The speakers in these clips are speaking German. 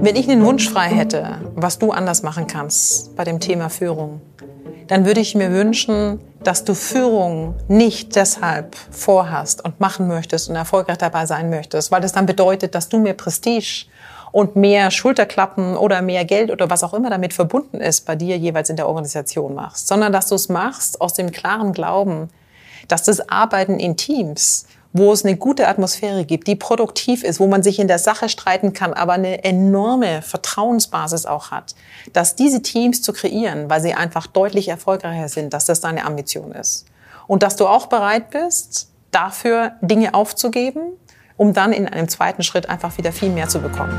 Wenn ich einen Wunsch frei hätte, was du anders machen kannst bei dem Thema Führung, dann würde ich mir wünschen, dass du Führung nicht deshalb vorhast und machen möchtest und erfolgreich dabei sein möchtest, weil das dann bedeutet, dass du mehr Prestige und mehr Schulterklappen oder mehr Geld oder was auch immer damit verbunden ist, bei dir jeweils in der Organisation machst, sondern dass du es machst aus dem klaren Glauben, dass das Arbeiten in Teams wo es eine gute Atmosphäre gibt, die produktiv ist, wo man sich in der Sache streiten kann, aber eine enorme Vertrauensbasis auch hat, dass diese Teams zu kreieren, weil sie einfach deutlich erfolgreicher sind, dass das deine Ambition ist. Und dass du auch bereit bist, dafür Dinge aufzugeben, um dann in einem zweiten Schritt einfach wieder viel mehr zu bekommen.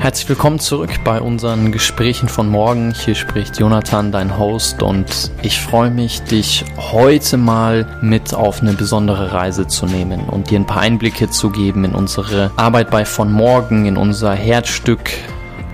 Herzlich willkommen zurück bei unseren Gesprächen von morgen. Hier spricht Jonathan, dein Host, und ich freue mich, dich heute mal mit auf eine besondere Reise zu nehmen und dir ein paar Einblicke zu geben in unsere Arbeit bei von morgen, in unser Herzstück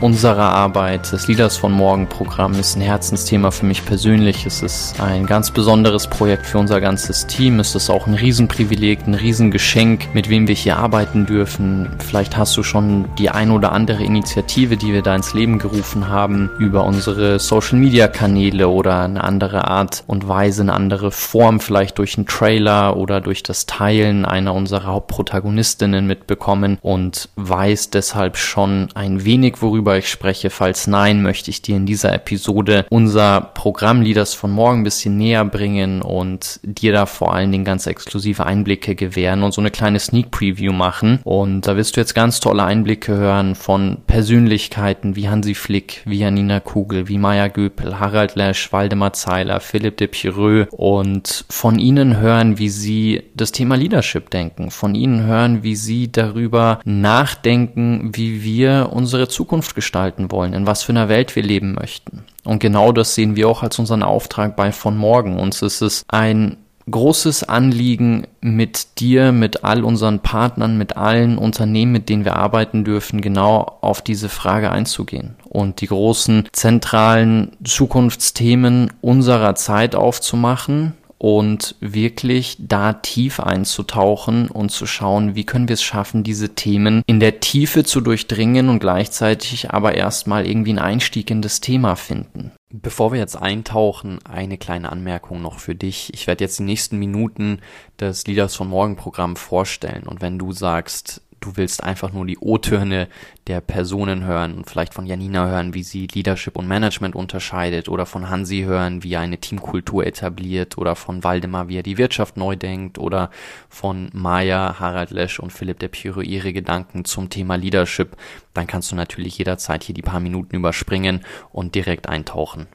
unserer Arbeit. Das Leaders von Morgen Programm ist ein Herzensthema für mich persönlich. Es ist ein ganz besonderes Projekt für unser ganzes Team. Es ist auch ein Riesenprivileg, ein Riesengeschenk, mit wem wir hier arbeiten dürfen. Vielleicht hast du schon die ein oder andere Initiative, die wir da ins Leben gerufen haben, über unsere Social Media Kanäle oder eine andere Art und Weise, eine andere Form, vielleicht durch einen Trailer oder durch das Teilen einer unserer Hauptprotagonistinnen mitbekommen und weiß deshalb schon ein wenig, worüber worüber ich spreche. Falls nein, möchte ich dir in dieser Episode unser Programm Leaders von morgen ein bisschen näher bringen und dir da vor allen Dingen ganz exklusive Einblicke gewähren und so eine kleine Sneak Preview machen. Und da wirst du jetzt ganz tolle Einblicke hören von Persönlichkeiten wie Hansi Flick, wie Janina Kugel, wie Maya Göpel, Harald Lesch, Waldemar Zeiler, Philipp de Pireux und von ihnen hören, wie sie das Thema Leadership denken, von ihnen hören, wie sie darüber nachdenken, wie wir unsere Zukunft gestalten wollen, in was für einer Welt wir leben möchten. Und genau das sehen wir auch als unseren Auftrag bei von morgen. Uns ist es ein großes Anliegen, mit dir, mit all unseren Partnern, mit allen Unternehmen, mit denen wir arbeiten dürfen, genau auf diese Frage einzugehen und die großen zentralen Zukunftsthemen unserer Zeit aufzumachen und wirklich da tief einzutauchen und zu schauen, wie können wir es schaffen, diese Themen in der Tiefe zu durchdringen und gleichzeitig aber erstmal irgendwie einen Einstieg in das Thema finden. Bevor wir jetzt eintauchen, eine kleine Anmerkung noch für dich. Ich werde jetzt die nächsten Minuten das Leaders von Morgen Programm vorstellen und wenn du sagst, du willst einfach nur die O-Töne der Personen hören und vielleicht von Janina hören, wie sie Leadership und Management unterscheidet oder von Hansi hören, wie er eine Teamkultur etabliert oder von Waldemar, wie er die Wirtschaft neu denkt oder von Maya, Harald Lesch und Philipp der Piro ihre Gedanken zum Thema Leadership, dann kannst du natürlich jederzeit hier die paar Minuten überspringen und direkt eintauchen.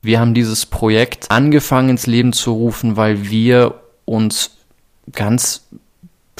Wir haben dieses Projekt angefangen ins Leben zu rufen, weil wir uns ganz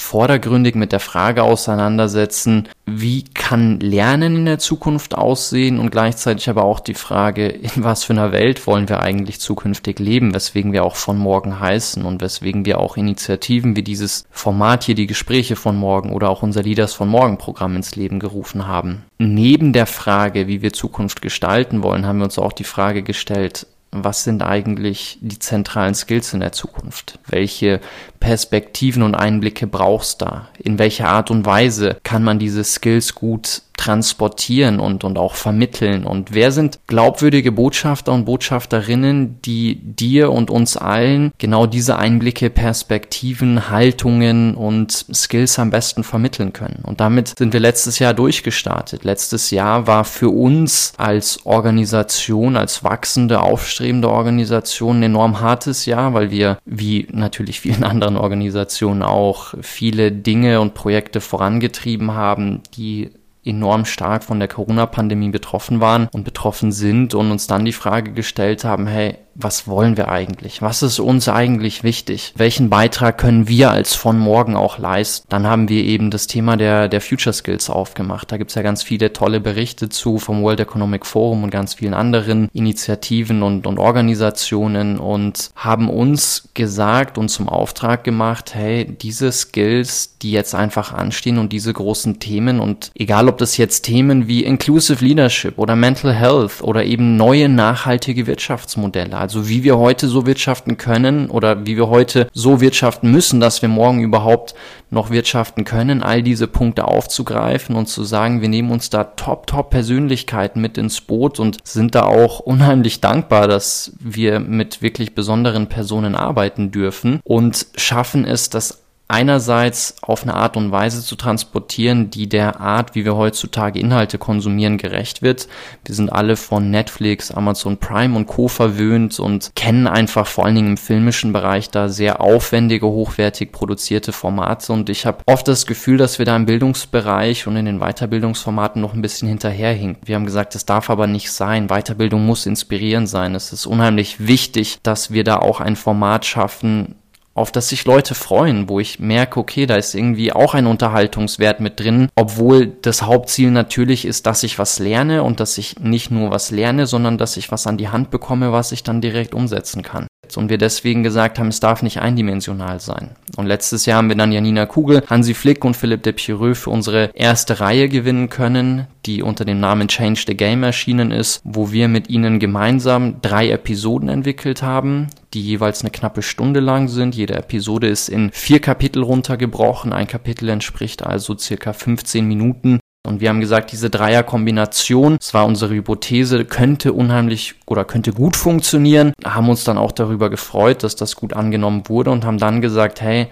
vordergründig mit der Frage auseinandersetzen, wie kann Lernen in der Zukunft aussehen und gleichzeitig aber auch die Frage, in was für einer Welt wollen wir eigentlich zukünftig leben, weswegen wir auch von morgen heißen und weswegen wir auch Initiativen wie dieses Format hier, die Gespräche von morgen oder auch unser Leaders von morgen Programm ins Leben gerufen haben. Neben der Frage, wie wir Zukunft gestalten wollen, haben wir uns auch die Frage gestellt, was sind eigentlich die zentralen Skills in der Zukunft? Welche Perspektiven und Einblicke brauchst da? In welcher Art und Weise kann man diese Skills gut transportieren und, und auch vermitteln? Und wer sind glaubwürdige Botschafter und Botschafterinnen, die dir und uns allen genau diese Einblicke, Perspektiven, Haltungen und Skills am besten vermitteln können? Und damit sind wir letztes Jahr durchgestartet. Letztes Jahr war für uns als Organisation, als wachsende, aufstrebende Organisation ein enorm hartes Jahr, weil wir, wie natürlich vielen anderen Organisationen auch, viele Dinge und Projekte vorangetrieben haben, die enorm stark von der Corona-Pandemie betroffen waren und betroffen sind und uns dann die Frage gestellt haben, hey, was wollen wir eigentlich? Was ist uns eigentlich wichtig? Welchen Beitrag können wir als von morgen auch leisten? Dann haben wir eben das Thema der, der Future Skills aufgemacht. Da gibt's ja ganz viele tolle Berichte zu vom World Economic Forum und ganz vielen anderen Initiativen und, und Organisationen und haben uns gesagt und zum Auftrag gemacht, hey, diese Skills, die jetzt einfach anstehen und diese großen Themen und egal ob das jetzt Themen wie Inclusive Leadership oder Mental Health oder eben neue nachhaltige Wirtschaftsmodelle, Also wie wir heute so wirtschaften können oder wie wir heute so wirtschaften müssen, dass wir morgen überhaupt noch wirtschaften können, all diese Punkte aufzugreifen und zu sagen, wir nehmen uns da top, top Persönlichkeiten mit ins Boot und sind da auch unheimlich dankbar, dass wir mit wirklich besonderen Personen arbeiten dürfen und schaffen es, dass einerseits auf eine Art und Weise zu transportieren, die der Art, wie wir heutzutage Inhalte konsumieren, gerecht wird. Wir sind alle von Netflix, Amazon Prime und Co. verwöhnt und kennen einfach vor allen Dingen im filmischen Bereich da sehr aufwendige, hochwertig produzierte Formate und ich habe oft das Gefühl, dass wir da im Bildungsbereich und in den Weiterbildungsformaten noch ein bisschen hinterherhinken. Wir haben gesagt, es darf aber nicht sein. Weiterbildung muss inspirierend sein. Es ist unheimlich wichtig, dass wir da auch ein Format schaffen, auf das sich Leute freuen, wo ich merke, okay, da ist irgendwie auch ein Unterhaltungswert mit drin, obwohl das Hauptziel natürlich ist, dass ich was lerne und dass ich nicht nur was lerne, sondern dass ich was an die Hand bekomme, was ich dann direkt umsetzen kann und wir deswegen gesagt haben, es darf nicht eindimensional sein. Und letztes Jahr haben wir dann Janina Kugel, Hansi Flick und Philipp de Pierreux für unsere erste Reihe gewinnen können, die unter dem Namen Change the Game erschienen ist, wo wir mit ihnen gemeinsam drei Episoden entwickelt haben, die jeweils eine knappe Stunde lang sind. Jede Episode ist in vier Kapitel runtergebrochen. Ein Kapitel entspricht also circa 15 Minuten. Und wir haben gesagt, diese Dreierkombination, das war unsere Hypothese, könnte unheimlich oder könnte gut funktionieren. Haben uns dann auch darüber gefreut, dass das gut angenommen wurde und haben dann gesagt, hey,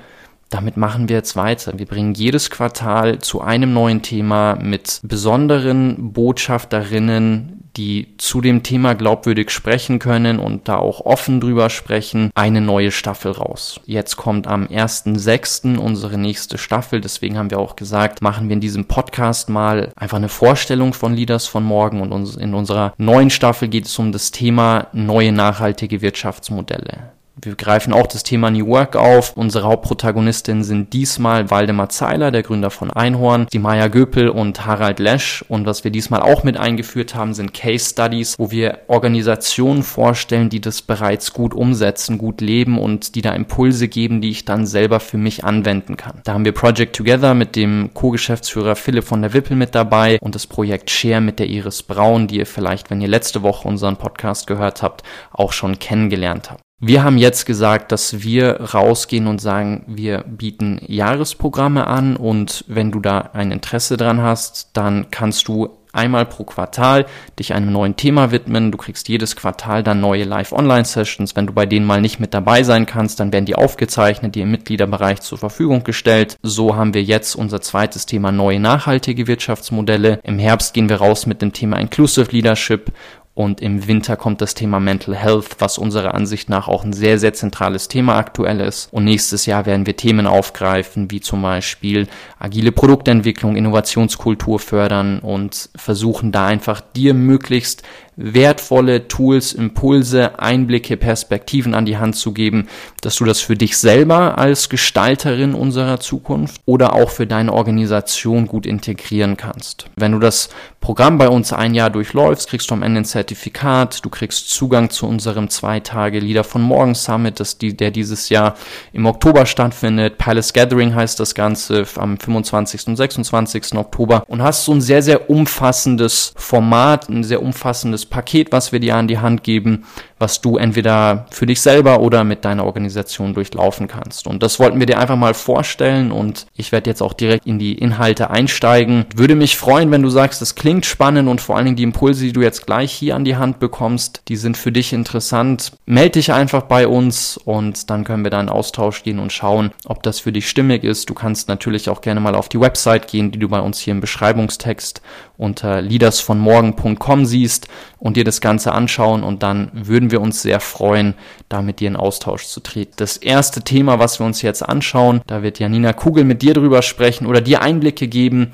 damit machen wir jetzt weiter. Wir bringen jedes Quartal zu einem neuen Thema mit besonderen Botschafterinnen, die zu dem Thema glaubwürdig sprechen können und da auch offen drüber sprechen, eine neue Staffel raus. Jetzt kommt am 1.6. unsere nächste Staffel. Deswegen haben wir auch gesagt, machen wir in diesem Podcast mal einfach eine Vorstellung von Leaders von morgen und in unserer neuen Staffel geht es um das Thema neue nachhaltige Wirtschaftsmodelle. Wir greifen auch das Thema New Work auf. Unsere Hauptprotagonistinnen sind diesmal Waldemar Zeiler, der Gründer von Einhorn, die Maya Göpel und Harald Lesch. Und was wir diesmal auch mit eingeführt haben, sind Case Studies, wo wir Organisationen vorstellen, die das bereits gut umsetzen, gut leben und die da Impulse geben, die ich dann selber für mich anwenden kann. Da haben wir Project Together mit dem Co-Geschäftsführer Philipp von der Wippel mit dabei und das Projekt Share mit der Iris Braun, die ihr vielleicht, wenn ihr letzte Woche unseren Podcast gehört habt, auch schon kennengelernt habt. Wir haben jetzt gesagt, dass wir rausgehen und sagen, wir bieten Jahresprogramme an und wenn du da ein Interesse dran hast, dann kannst du einmal pro Quartal dich einem neuen Thema widmen. Du kriegst jedes Quartal dann neue Live-Online-Sessions. Wenn du bei denen mal nicht mit dabei sein kannst, dann werden die aufgezeichnet, die im Mitgliederbereich zur Verfügung gestellt. So haben wir jetzt unser zweites Thema neue nachhaltige Wirtschaftsmodelle. Im Herbst gehen wir raus mit dem Thema Inclusive Leadership und im Winter kommt das Thema Mental Health, was unserer Ansicht nach auch ein sehr, sehr zentrales Thema aktuell ist. Und nächstes Jahr werden wir Themen aufgreifen, wie zum Beispiel agile Produktentwicklung, Innovationskultur fördern und versuchen da einfach dir möglichst wertvolle Tools, Impulse, Einblicke, Perspektiven an die Hand zu geben, dass du das für dich selber als Gestalterin unserer Zukunft oder auch für deine Organisation gut integrieren kannst. Wenn du das Programm bei uns ein Jahr durchläufst, kriegst du am Ende ein Zertifikat, du kriegst Zugang zu unserem zwei Tage Leader von Morgen Summit, das die, der dieses Jahr im Oktober stattfindet. Palace Gathering heißt das Ganze am 25. und 26. Oktober und hast so ein sehr, sehr umfassendes Format, ein sehr umfassendes Paket, was wir dir an die Hand geben, was du entweder für dich selber oder mit deiner Organisation durchlaufen kannst. Und das wollten wir dir einfach mal vorstellen und ich werde jetzt auch direkt in die Inhalte einsteigen. Würde mich freuen, wenn du sagst, das klingt spannend und vor allen Dingen die Impulse, die du jetzt gleich hier an die Hand bekommst, die sind für dich interessant. Meld dich einfach bei uns und dann können wir da in Austausch gehen und schauen, ob das für dich stimmig ist. Du kannst natürlich auch gerne mal auf die Website gehen, die du bei uns hier im Beschreibungstext unter leadersvonmorgen.com siehst und dir das Ganze anschauen und dann würden wir uns sehr freuen, da mit dir in Austausch zu treten. Das erste Thema, was wir uns jetzt anschauen, da wird Janina Kugel mit dir drüber sprechen oder dir Einblicke geben,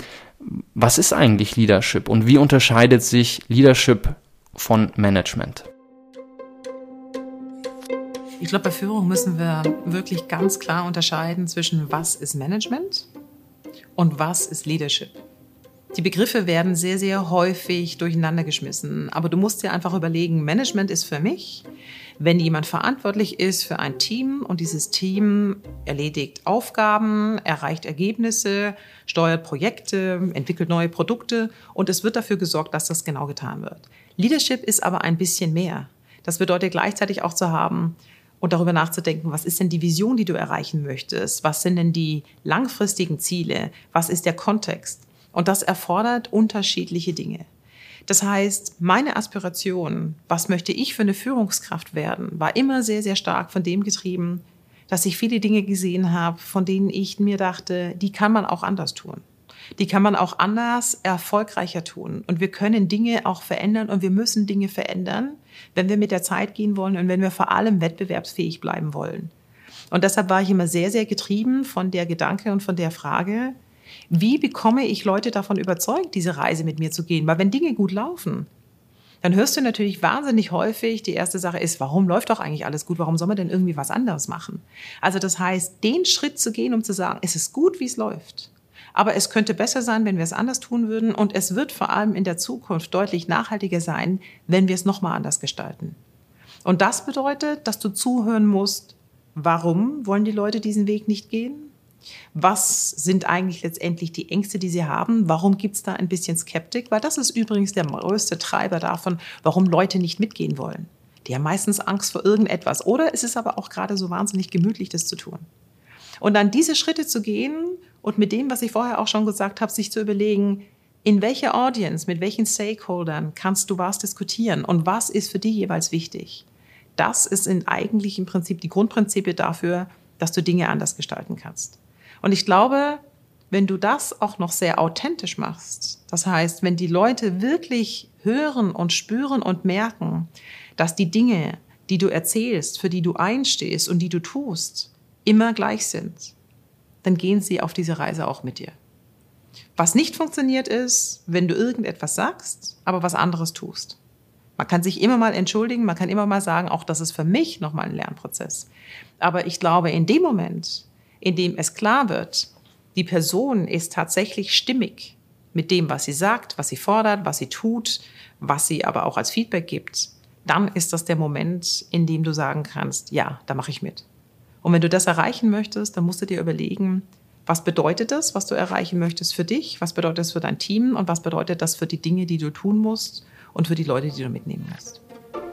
was ist eigentlich Leadership und wie unterscheidet sich Leadership von Management? Ich glaube, bei Führung müssen wir wirklich ganz klar unterscheiden zwischen was ist Management und was ist Leadership. Die Begriffe werden sehr, sehr häufig durcheinander geschmissen. Aber du musst dir einfach überlegen, Management ist für mich, wenn jemand verantwortlich ist für ein Team und dieses Team erledigt Aufgaben, erreicht Ergebnisse, steuert Projekte, entwickelt neue Produkte und es wird dafür gesorgt, dass das genau getan wird. Leadership ist aber ein bisschen mehr. Das bedeutet gleichzeitig auch zu haben und darüber nachzudenken, was ist denn die Vision, die du erreichen möchtest? Was sind denn die langfristigen Ziele? Was ist der Kontext? Und das erfordert unterschiedliche Dinge. Das heißt, meine Aspiration, was möchte ich für eine Führungskraft werden, war immer sehr, sehr stark von dem getrieben, dass ich viele Dinge gesehen habe, von denen ich mir dachte, die kann man auch anders tun. Die kann man auch anders erfolgreicher tun. Und wir können Dinge auch verändern und wir müssen Dinge verändern, wenn wir mit der Zeit gehen wollen und wenn wir vor allem wettbewerbsfähig bleiben wollen. Und deshalb war ich immer sehr, sehr getrieben von der Gedanke und von der Frage, wie bekomme ich Leute davon überzeugt, diese Reise mit mir zu gehen? Weil wenn Dinge gut laufen, dann hörst du natürlich wahnsinnig häufig, die erste Sache ist, warum läuft doch eigentlich alles gut? Warum soll man denn irgendwie was anderes machen? Also das heißt, den Schritt zu gehen, um zu sagen, es ist gut, wie es läuft. Aber es könnte besser sein, wenn wir es anders tun würden. Und es wird vor allem in der Zukunft deutlich nachhaltiger sein, wenn wir es nochmal anders gestalten. Und das bedeutet, dass du zuhören musst, warum wollen die Leute diesen Weg nicht gehen? Was sind eigentlich letztendlich die Ängste, die sie haben? Warum gibt es da ein bisschen Skeptik? Weil das ist übrigens der größte Treiber davon, warum Leute nicht mitgehen wollen. Die haben meistens Angst vor irgendetwas. Oder es ist aber auch gerade so wahnsinnig gemütlich, das zu tun. Und dann diese Schritte zu gehen und mit dem, was ich vorher auch schon gesagt habe, sich zu überlegen, in welcher Audience, mit welchen Stakeholdern kannst du was diskutieren und was ist für die jeweils wichtig. Das ist in eigentlich im Prinzip die Grundprinzipie dafür, dass du Dinge anders gestalten kannst. Und ich glaube, wenn du das auch noch sehr authentisch machst, das heißt, wenn die Leute wirklich hören und spüren und merken, dass die Dinge, die du erzählst, für die du einstehst und die du tust, immer gleich sind, dann gehen sie auf diese Reise auch mit dir. Was nicht funktioniert ist, wenn du irgendetwas sagst, aber was anderes tust. Man kann sich immer mal entschuldigen, man kann immer mal sagen, auch das ist für mich nochmal ein Lernprozess. Aber ich glaube, in dem Moment, in dem es klar wird, die Person ist tatsächlich stimmig mit dem, was sie sagt, was sie fordert, was sie tut, was sie aber auch als Feedback gibt, dann ist das der Moment, in dem du sagen kannst, ja, da mache ich mit. Und wenn du das erreichen möchtest, dann musst du dir überlegen, was bedeutet das, was du erreichen möchtest für dich, was bedeutet das für dein Team und was bedeutet das für die Dinge, die du tun musst und für die Leute, die du mitnehmen musst.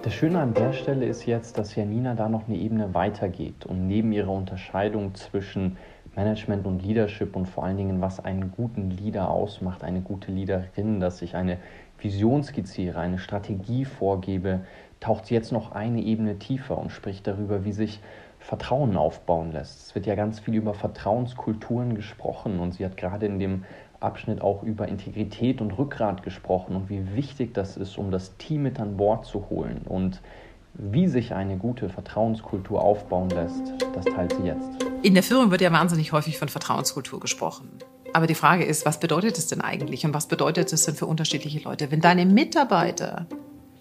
Das Schöne an der Stelle ist jetzt, dass Janina da noch eine Ebene weitergeht und neben ihrer Unterscheidung zwischen Management und Leadership und vor allen Dingen, was einen guten Leader ausmacht, eine gute Leaderin, dass ich eine Vision skizziere, eine Strategie vorgebe, taucht sie jetzt noch eine Ebene tiefer und spricht darüber, wie sich Vertrauen aufbauen lässt. Es wird ja ganz viel über Vertrauenskulturen gesprochen und sie hat gerade in dem Abschnitt auch über Integrität und Rückgrat gesprochen und wie wichtig das ist, um das Team mit an Bord zu holen und wie sich eine gute Vertrauenskultur aufbauen lässt, das teilt sie jetzt. In der Führung wird ja wahnsinnig häufig von Vertrauenskultur gesprochen. Aber die Frage ist, was bedeutet es denn eigentlich und was bedeutet es denn für unterschiedliche Leute? Wenn deine Mitarbeiter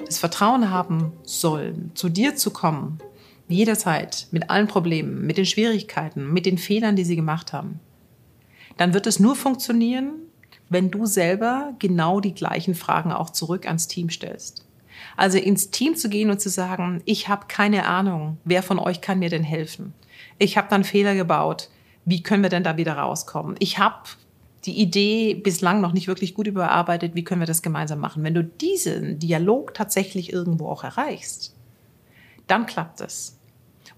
das Vertrauen haben sollen, zu dir zu kommen, jederzeit, mit allen Problemen, mit den Schwierigkeiten, mit den Fehlern, die sie gemacht haben, dann wird es nur funktionieren, wenn du selber genau die gleichen Fragen auch zurück ans Team stellst. Also ins Team zu gehen und zu sagen, ich habe keine Ahnung, wer von euch kann mir denn helfen? Ich habe dann Fehler gebaut. Wie können wir denn da wieder rauskommen? Ich habe die Idee bislang noch nicht wirklich gut überarbeitet. Wie können wir das gemeinsam machen? Wenn du diesen Dialog tatsächlich irgendwo auch erreichst, dann klappt es.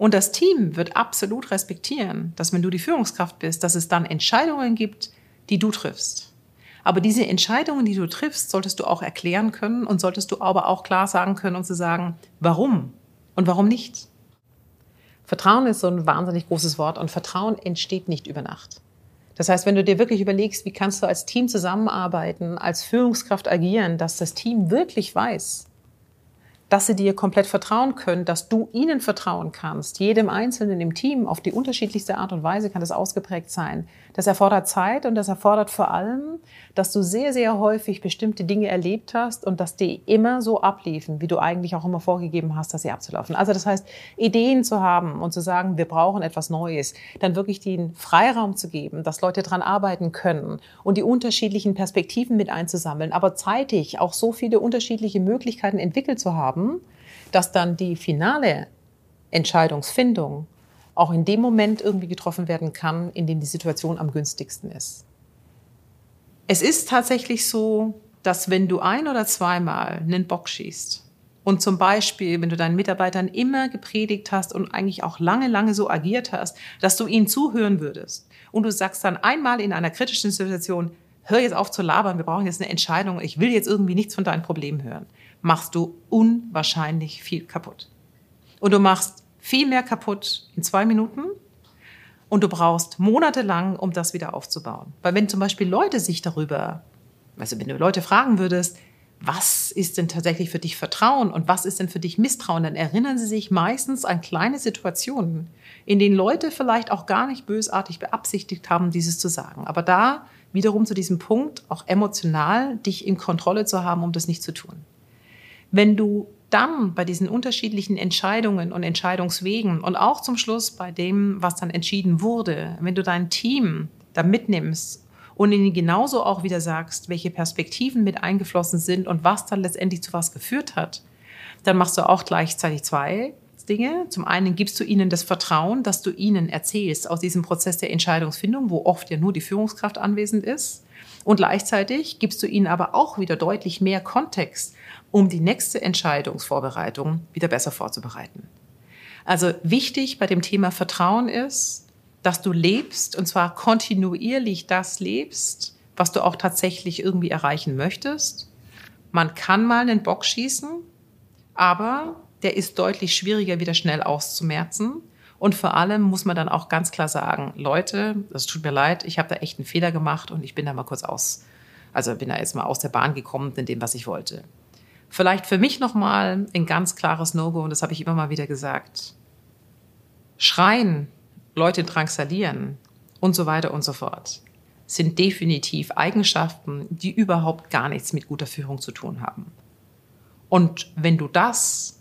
Und das Team wird absolut respektieren, dass wenn du die Führungskraft bist, dass es dann Entscheidungen gibt, die du triffst. Aber diese Entscheidungen, die du triffst, solltest du auch erklären können und solltest du aber auch klar sagen können und zu sagen, warum und warum nicht. Vertrauen ist so ein wahnsinnig großes Wort und Vertrauen entsteht nicht über Nacht. Das heißt, wenn du dir wirklich überlegst, wie kannst du als Team zusammenarbeiten, als Führungskraft agieren, dass das Team wirklich weiß, dass sie dir komplett vertrauen können, dass du ihnen vertrauen kannst. Jedem Einzelnen im Team auf die unterschiedlichste Art und Weise kann das ausgeprägt sein. Das erfordert Zeit und das erfordert vor allem, dass du sehr, sehr häufig bestimmte Dinge erlebt hast und dass die immer so abliefen, wie du eigentlich auch immer vorgegeben hast, dass sie abzulaufen. Also das heißt, Ideen zu haben und zu sagen, wir brauchen etwas Neues, dann wirklich den Freiraum zu geben, dass Leute dran arbeiten können und die unterschiedlichen Perspektiven mit einzusammeln, aber zeitig auch so viele unterschiedliche Möglichkeiten entwickelt zu haben, dass dann die finale Entscheidungsfindung auch in dem Moment irgendwie getroffen werden kann, in dem die Situation am günstigsten ist. Es ist tatsächlich so, dass wenn du ein oder zweimal einen Bock schießt und zum Beispiel, wenn du deinen Mitarbeitern immer gepredigt hast und eigentlich auch lange, lange so agiert hast, dass du ihnen zuhören würdest und du sagst dann einmal in einer kritischen Situation, hör jetzt auf zu labern, wir brauchen jetzt eine Entscheidung, ich will jetzt irgendwie nichts von deinen Problemen hören, machst du unwahrscheinlich viel kaputt. Und du machst viel mehr kaputt in zwei Minuten und du brauchst monatelang, um das wieder aufzubauen. Weil wenn zum Beispiel Leute sich darüber, also wenn du Leute fragen würdest, was ist denn tatsächlich für dich Vertrauen und was ist denn für dich Misstrauen, dann erinnern sie sich meistens an kleine Situationen, in denen Leute vielleicht auch gar nicht bösartig beabsichtigt haben, dieses zu sagen. Aber da wiederum zu diesem Punkt, auch emotional dich in Kontrolle zu haben, um das nicht zu tun. Wenn du dann bei diesen unterschiedlichen Entscheidungen und Entscheidungswegen und auch zum Schluss bei dem, was dann entschieden wurde, wenn du dein Team da mitnimmst und ihnen genauso auch wieder sagst, welche Perspektiven mit eingeflossen sind und was dann letztendlich zu was geführt hat, dann machst du auch gleichzeitig zwei Dinge. Zum einen gibst du ihnen das Vertrauen, dass du ihnen erzählst aus diesem Prozess der Entscheidungsfindung, wo oft ja nur die Führungskraft anwesend ist. Und gleichzeitig gibst du ihnen aber auch wieder deutlich mehr Kontext, um die nächste Entscheidungsvorbereitung wieder besser vorzubereiten. Also wichtig bei dem Thema Vertrauen ist, dass du lebst und zwar kontinuierlich das lebst, was du auch tatsächlich irgendwie erreichen möchtest. Man kann mal einen Bock schießen, aber der ist deutlich schwieriger wieder schnell auszumerzen. Und vor allem muss man dann auch ganz klar sagen, Leute, es tut mir leid, ich habe da echt einen Fehler gemacht und ich bin da mal kurz aus, also bin da jetzt mal aus der Bahn gekommen in dem, was ich wollte. Vielleicht für mich nochmal ein ganz klares No-Go, und das habe ich immer mal wieder gesagt. Schreien Leute drangsalieren und so weiter und so fort, sind definitiv Eigenschaften, die überhaupt gar nichts mit guter Führung zu tun haben. Und wenn du das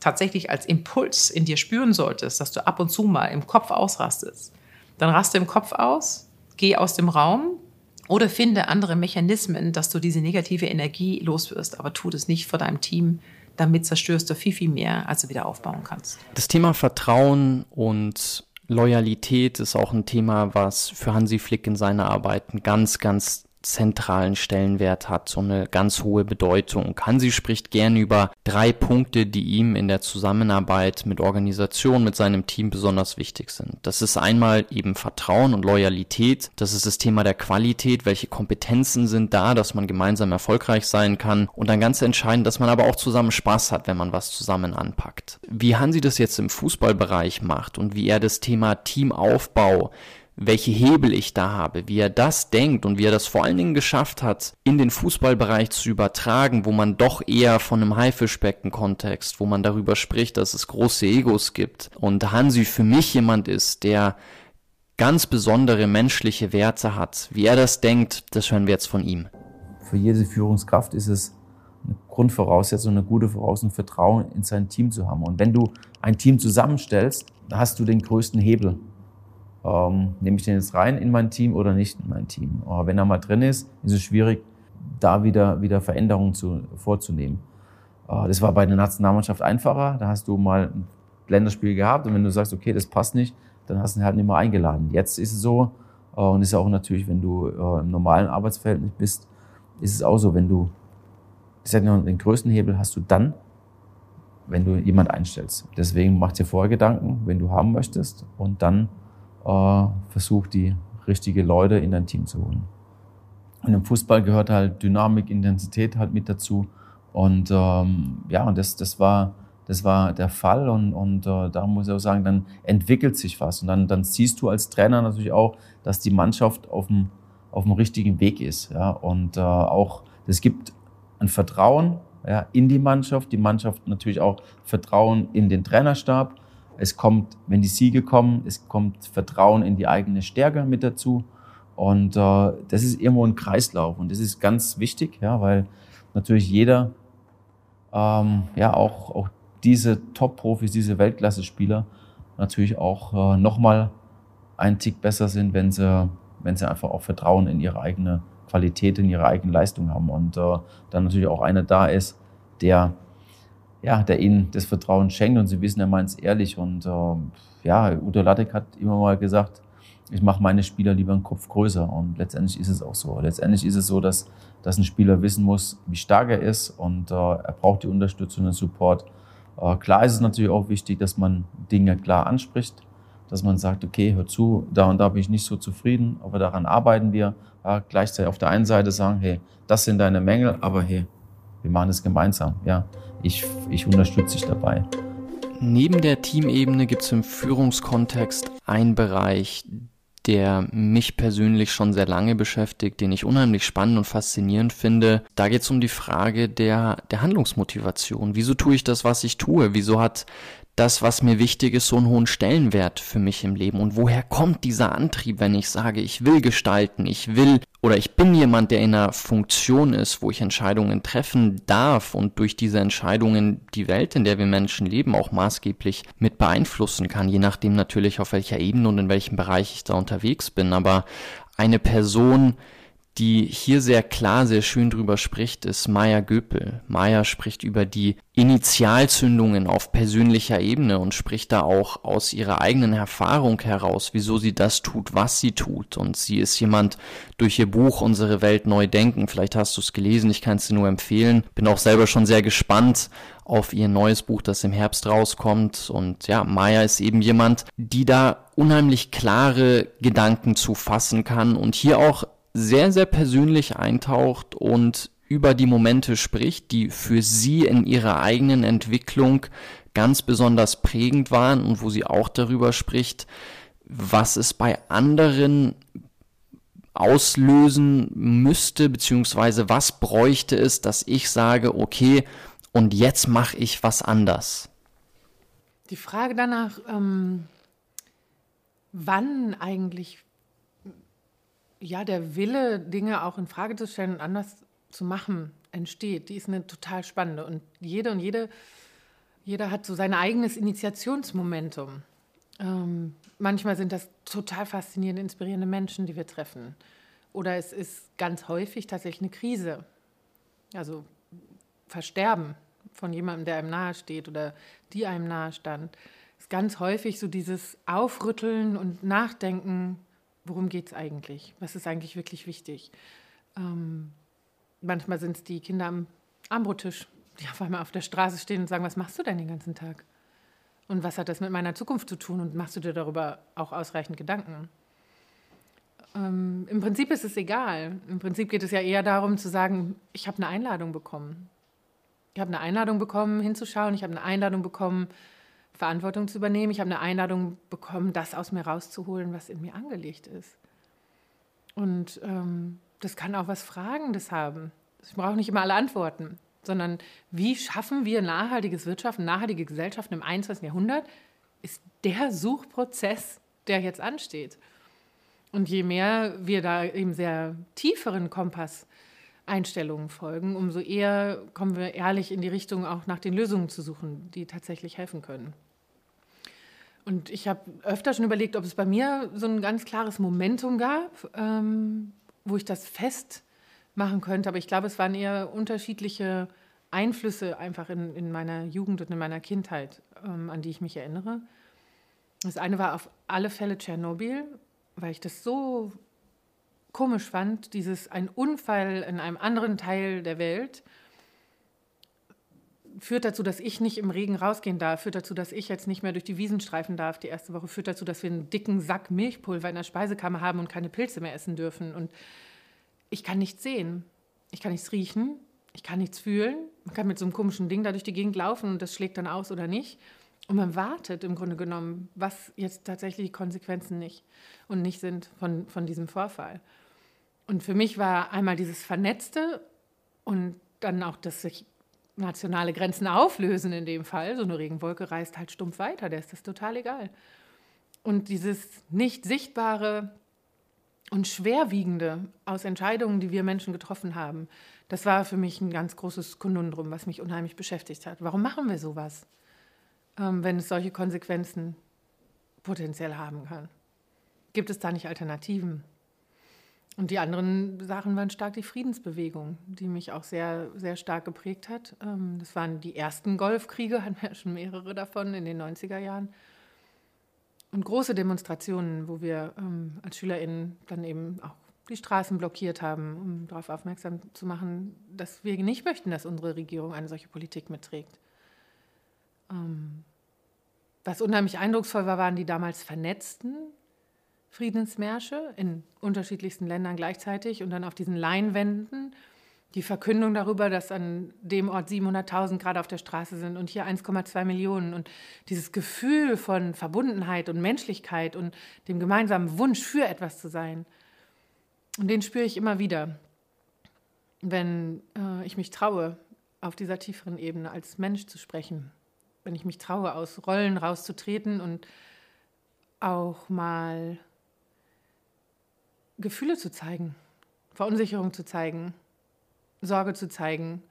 tatsächlich als Impuls in dir spüren solltest, dass du ab und zu mal im Kopf ausrastest, dann raste im Kopf aus, geh aus dem Raum oder finde andere Mechanismen, dass du diese negative Energie loswirst. Aber tu das nicht vor deinem Team, damit zerstörst du viel, viel mehr, als du wieder aufbauen kannst. Das Thema Vertrauen und Loyalität ist auch ein Thema, was für Hansi Flick in seiner Arbeit einen ganz, ganz zentralen Stellenwert hat, so eine ganz hohe Bedeutung. Hansi spricht gern über drei Punkte, die ihm in der Zusammenarbeit mit Organisation, mit seinem Team besonders wichtig sind. Das ist einmal eben Vertrauen und Loyalität. Das ist das Thema der Qualität. Welche Kompetenzen sind da, dass man gemeinsam erfolgreich sein kann? Und dann ganz entscheidend, dass man aber auch zusammen Spaß hat, wenn man was zusammen anpackt. Wie Hansi das jetzt im Fußballbereich macht und wie er das Thema Teamaufbau welche Hebel ich da habe, wie er das denkt und wie er das vor allen Dingen geschafft hat, in den Fußballbereich zu übertragen, wo man doch eher von einem Haifischbecken-Kontext, wo man darüber spricht, dass es große Egos gibt und Hansi für mich jemand ist, der ganz besondere menschliche Werte hat. Wie er das denkt, das hören wir jetzt von ihm. Für jede Führungskraft ist es eine Grundvoraussetzung, eine gute Voraussetzung, Vertrauen in sein Team zu haben. Und wenn du ein Team zusammenstellst, hast du den größten Hebel ähm, nehme ich den jetzt rein in mein Team oder nicht in mein Team. Aber wenn er mal drin ist, ist es schwierig, da wieder, wieder Veränderungen zu, vorzunehmen. Äh, das war bei der Nationalmannschaft einfacher. Da hast du mal ein Länderspiel gehabt und wenn du sagst, okay, das passt nicht, dann hast du ihn halt nicht mehr eingeladen. Jetzt ist es so, äh, und ist auch natürlich, wenn du äh, im normalen Arbeitsverhältnis bist, ist es auch so, wenn du, den größten Hebel hast du dann, wenn du jemand einstellst. Deswegen mach dir vorher Gedanken, wenn du haben möchtest und dann versucht, die richtige Leute in dein Team zu holen. Und im Fußball gehört halt Dynamik, Intensität halt mit dazu. Und ähm, ja, und das, das, war, das war der Fall. Und, und äh, da muss ich auch sagen, dann entwickelt sich was. Und dann, dann siehst du als Trainer natürlich auch, dass die Mannschaft auf dem, auf dem richtigen Weg ist. Ja? Und äh, auch, es gibt ein Vertrauen ja, in die Mannschaft, die Mannschaft natürlich auch Vertrauen in den Trainerstab. Es kommt, wenn die Siege kommen, es kommt Vertrauen in die eigene Stärke mit dazu. Und äh, das ist irgendwo ein Kreislauf. Und das ist ganz wichtig, ja, weil natürlich jeder, ähm, ja, auch, auch diese Top-Profis, diese Weltklasse-Spieler natürlich auch äh, nochmal einen Tick besser sind, wenn sie, wenn sie einfach auch Vertrauen in ihre eigene Qualität, in ihre eigene Leistung haben. Und äh, dann natürlich auch einer da ist, der ja, der ihnen das Vertrauen schenkt und sie wissen, er meint es ehrlich. Und äh, ja, Udo Lattek hat immer mal gesagt, ich mache meine Spieler lieber einen Kopf größer. Und letztendlich ist es auch so. Letztendlich ist es so, dass, dass ein Spieler wissen muss, wie stark er ist und äh, er braucht die Unterstützung und Support. Äh, klar ist es natürlich auch wichtig, dass man Dinge klar anspricht, dass man sagt, okay, hör zu, da und da bin ich nicht so zufrieden, aber daran arbeiten wir. Ja, gleichzeitig auf der einen Seite sagen, hey, das sind deine Mängel, aber hey, wir machen es gemeinsam. Ja, ich, ich unterstütze dich dabei. Neben der Teamebene gibt es im Führungskontext einen Bereich, der mich persönlich schon sehr lange beschäftigt, den ich unheimlich spannend und faszinierend finde. Da geht es um die Frage der, der Handlungsmotivation. Wieso tue ich das, was ich tue? Wieso hat das, was mir wichtig ist, so einen hohen Stellenwert für mich im Leben? Und woher kommt dieser Antrieb, wenn ich sage, ich will gestalten, ich will oder ich bin jemand, der in einer Funktion ist, wo ich Entscheidungen treffen darf und durch diese Entscheidungen die Welt, in der wir Menschen leben, auch maßgeblich mit beeinflussen kann, je nachdem natürlich, auf welcher Ebene und in welchem Bereich ich da unterwegs bin. Aber eine Person, die hier sehr klar, sehr schön drüber spricht, ist Maya Göpel. Maya spricht über die Initialzündungen auf persönlicher Ebene und spricht da auch aus ihrer eigenen Erfahrung heraus, wieso sie das tut, was sie tut. Und sie ist jemand durch ihr Buch Unsere Welt neu denken. Vielleicht hast du es gelesen, ich kann es dir nur empfehlen. Bin auch selber schon sehr gespannt auf ihr neues Buch, das im Herbst rauskommt. Und ja, Maya ist eben jemand, die da unheimlich klare Gedanken zu fassen kann und hier auch sehr, sehr persönlich eintaucht und über die Momente spricht, die für sie in ihrer eigenen Entwicklung ganz besonders prägend waren und wo sie auch darüber spricht, was es bei anderen auslösen müsste, beziehungsweise was bräuchte es, dass ich sage, okay, und jetzt mache ich was anders. Die Frage danach, ähm, wann eigentlich ja, der Wille, Dinge auch in Frage zu stellen und anders zu machen, entsteht, die ist eine total spannende. Und jede und jede, jeder hat so sein eigenes Initiationsmomentum. Ähm, manchmal sind das total faszinierende, inspirierende Menschen, die wir treffen. Oder es ist ganz häufig tatsächlich eine Krise. Also Versterben von jemandem, der einem nahe steht oder die einem nahe stand. Es ist ganz häufig so dieses Aufrütteln und Nachdenken worum geht es eigentlich? Was ist eigentlich wirklich wichtig? Ähm, manchmal sind es die Kinder am Armbrotisch, die auf einmal auf der Straße stehen und sagen, was machst du denn den ganzen Tag? Und was hat das mit meiner Zukunft zu tun? Und machst du dir darüber auch ausreichend Gedanken? Ähm, Im Prinzip ist es egal. Im Prinzip geht es ja eher darum zu sagen, ich habe eine Einladung bekommen. Ich habe eine Einladung bekommen, hinzuschauen. Ich habe eine Einladung bekommen, Verantwortung zu übernehmen. Ich habe eine Einladung bekommen, das aus mir rauszuholen, was in mir angelegt ist. Und ähm, das kann auch was Fragendes haben. Ich brauche nicht immer alle Antworten, sondern wie schaffen wir nachhaltiges Wirtschaften, nachhaltige Gesellschaften im 21. Jahrhundert, ist der Suchprozess, der jetzt ansteht. Und je mehr wir da eben sehr tieferen Kompass-Einstellungen folgen, umso eher kommen wir ehrlich in die Richtung, auch nach den Lösungen zu suchen, die tatsächlich helfen können. Und ich habe öfter schon überlegt, ob es bei mir so ein ganz klares Momentum gab, ähm, wo ich das festmachen könnte. Aber ich glaube, es waren eher unterschiedliche Einflüsse einfach in, in meiner Jugend und in meiner Kindheit, ähm, an die ich mich erinnere. Das eine war auf alle Fälle Tschernobyl, weil ich das so komisch fand, dieses ein Unfall in einem anderen Teil der Welt führt dazu, dass ich nicht im Regen rausgehen darf, führt dazu, dass ich jetzt nicht mehr durch die Wiesen streifen darf die erste Woche, führt dazu, dass wir einen dicken Sack Milchpulver in der Speisekammer haben und keine Pilze mehr essen dürfen. Und ich kann nichts sehen, ich kann nichts riechen, ich kann nichts fühlen. Man kann mit so einem komischen Ding da durch die Gegend laufen und das schlägt dann aus oder nicht. Und man wartet im Grunde genommen, was jetzt tatsächlich die Konsequenzen nicht und nicht sind von, von diesem Vorfall. Und für mich war einmal dieses Vernetzte und dann auch das sich nationale Grenzen auflösen in dem Fall. So eine Regenwolke reist halt stumpf weiter, der ist das total egal. Und dieses nicht sichtbare und schwerwiegende aus Entscheidungen, die wir Menschen getroffen haben, das war für mich ein ganz großes Konundrum, was mich unheimlich beschäftigt hat. Warum machen wir sowas, ähm, wenn es solche Konsequenzen potenziell haben kann? Gibt es da nicht Alternativen? Und die anderen Sachen waren stark die Friedensbewegung, die mich auch sehr, sehr stark geprägt hat. Ähm, das waren die ersten Golfkriege, hatten wir ja schon mehrere davon in den 90er Jahren. und große Demonstrationen, wo wir ähm, als SchülerInnen dann eben auch die Straßen blockiert haben, um darauf aufmerksam zu machen, dass wir nicht möchten, dass unsere Regierung eine solche Politik mitträgt. Ähm, was unheimlich eindrucksvoll war, waren die damals vernetzten Friedensmärsche in unterschiedlichsten Ländern gleichzeitig und dann auf diesen Leinwänden die Verkündung darüber, dass an dem Ort 700.000 gerade auf der Straße sind und hier 1,2 Millionen und dieses Gefühl von Verbundenheit und Menschlichkeit und dem gemeinsamen Wunsch für etwas zu sein. Und den spüre ich immer wieder, wenn äh, ich mich traue, auf dieser tieferen Ebene als Mensch zu sprechen, wenn ich mich traue, aus Rollen rauszutreten und auch mal Gefühle zu zeigen, Verunsicherung zu zeigen, Sorge zu zeigen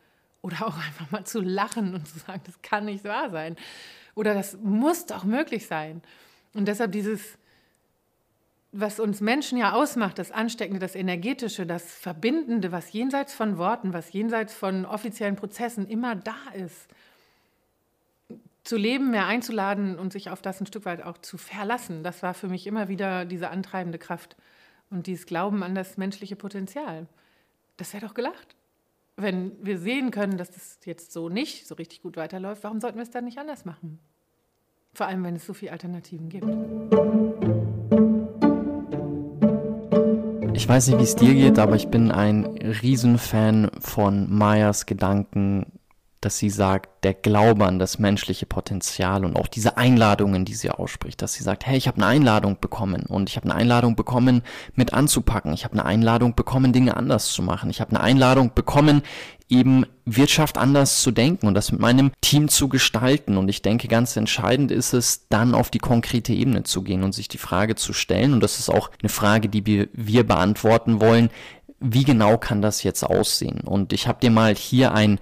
oder auch einfach mal zu lachen und zu sagen, das kann nicht wahr sein oder das muss doch möglich sein. Und deshalb dieses, was uns Menschen ja ausmacht, das Ansteckende, das Energetische, das Verbindende, was jenseits von Worten, was jenseits von offiziellen Prozessen immer da ist, zu leben, mehr einzuladen und sich auf das ein Stück weit auch zu verlassen, das war für mich immer wieder diese antreibende Kraft und dieses Glauben an das menschliche Potenzial. Das wäre doch gelacht. Wenn wir sehen können, dass das jetzt so nicht so richtig gut weiterläuft, warum sollten wir es dann nicht anders machen? Vor allem, wenn es so viele Alternativen gibt. Ich weiß nicht, wie es dir geht, aber ich bin ein Riesenfan von Mayas Gedanken dass sie sagt, der Glaube an das menschliche Potenzial und auch diese Einladungen, die sie ausspricht, dass sie sagt, hey, ich habe eine Einladung bekommen und ich habe eine Einladung bekommen, mit anzupacken. Ich habe eine Einladung bekommen, Dinge anders zu machen. Ich habe eine Einladung bekommen, eben Wirtschaft anders zu denken und das mit meinem Team zu gestalten. Und ich denke, ganz entscheidend ist es, dann auf die konkrete Ebene zu gehen und sich die Frage zu stellen. Und das ist auch eine Frage, die wir, wir beantworten wollen. Wie genau kann das jetzt aussehen? Und ich habe dir mal hier ein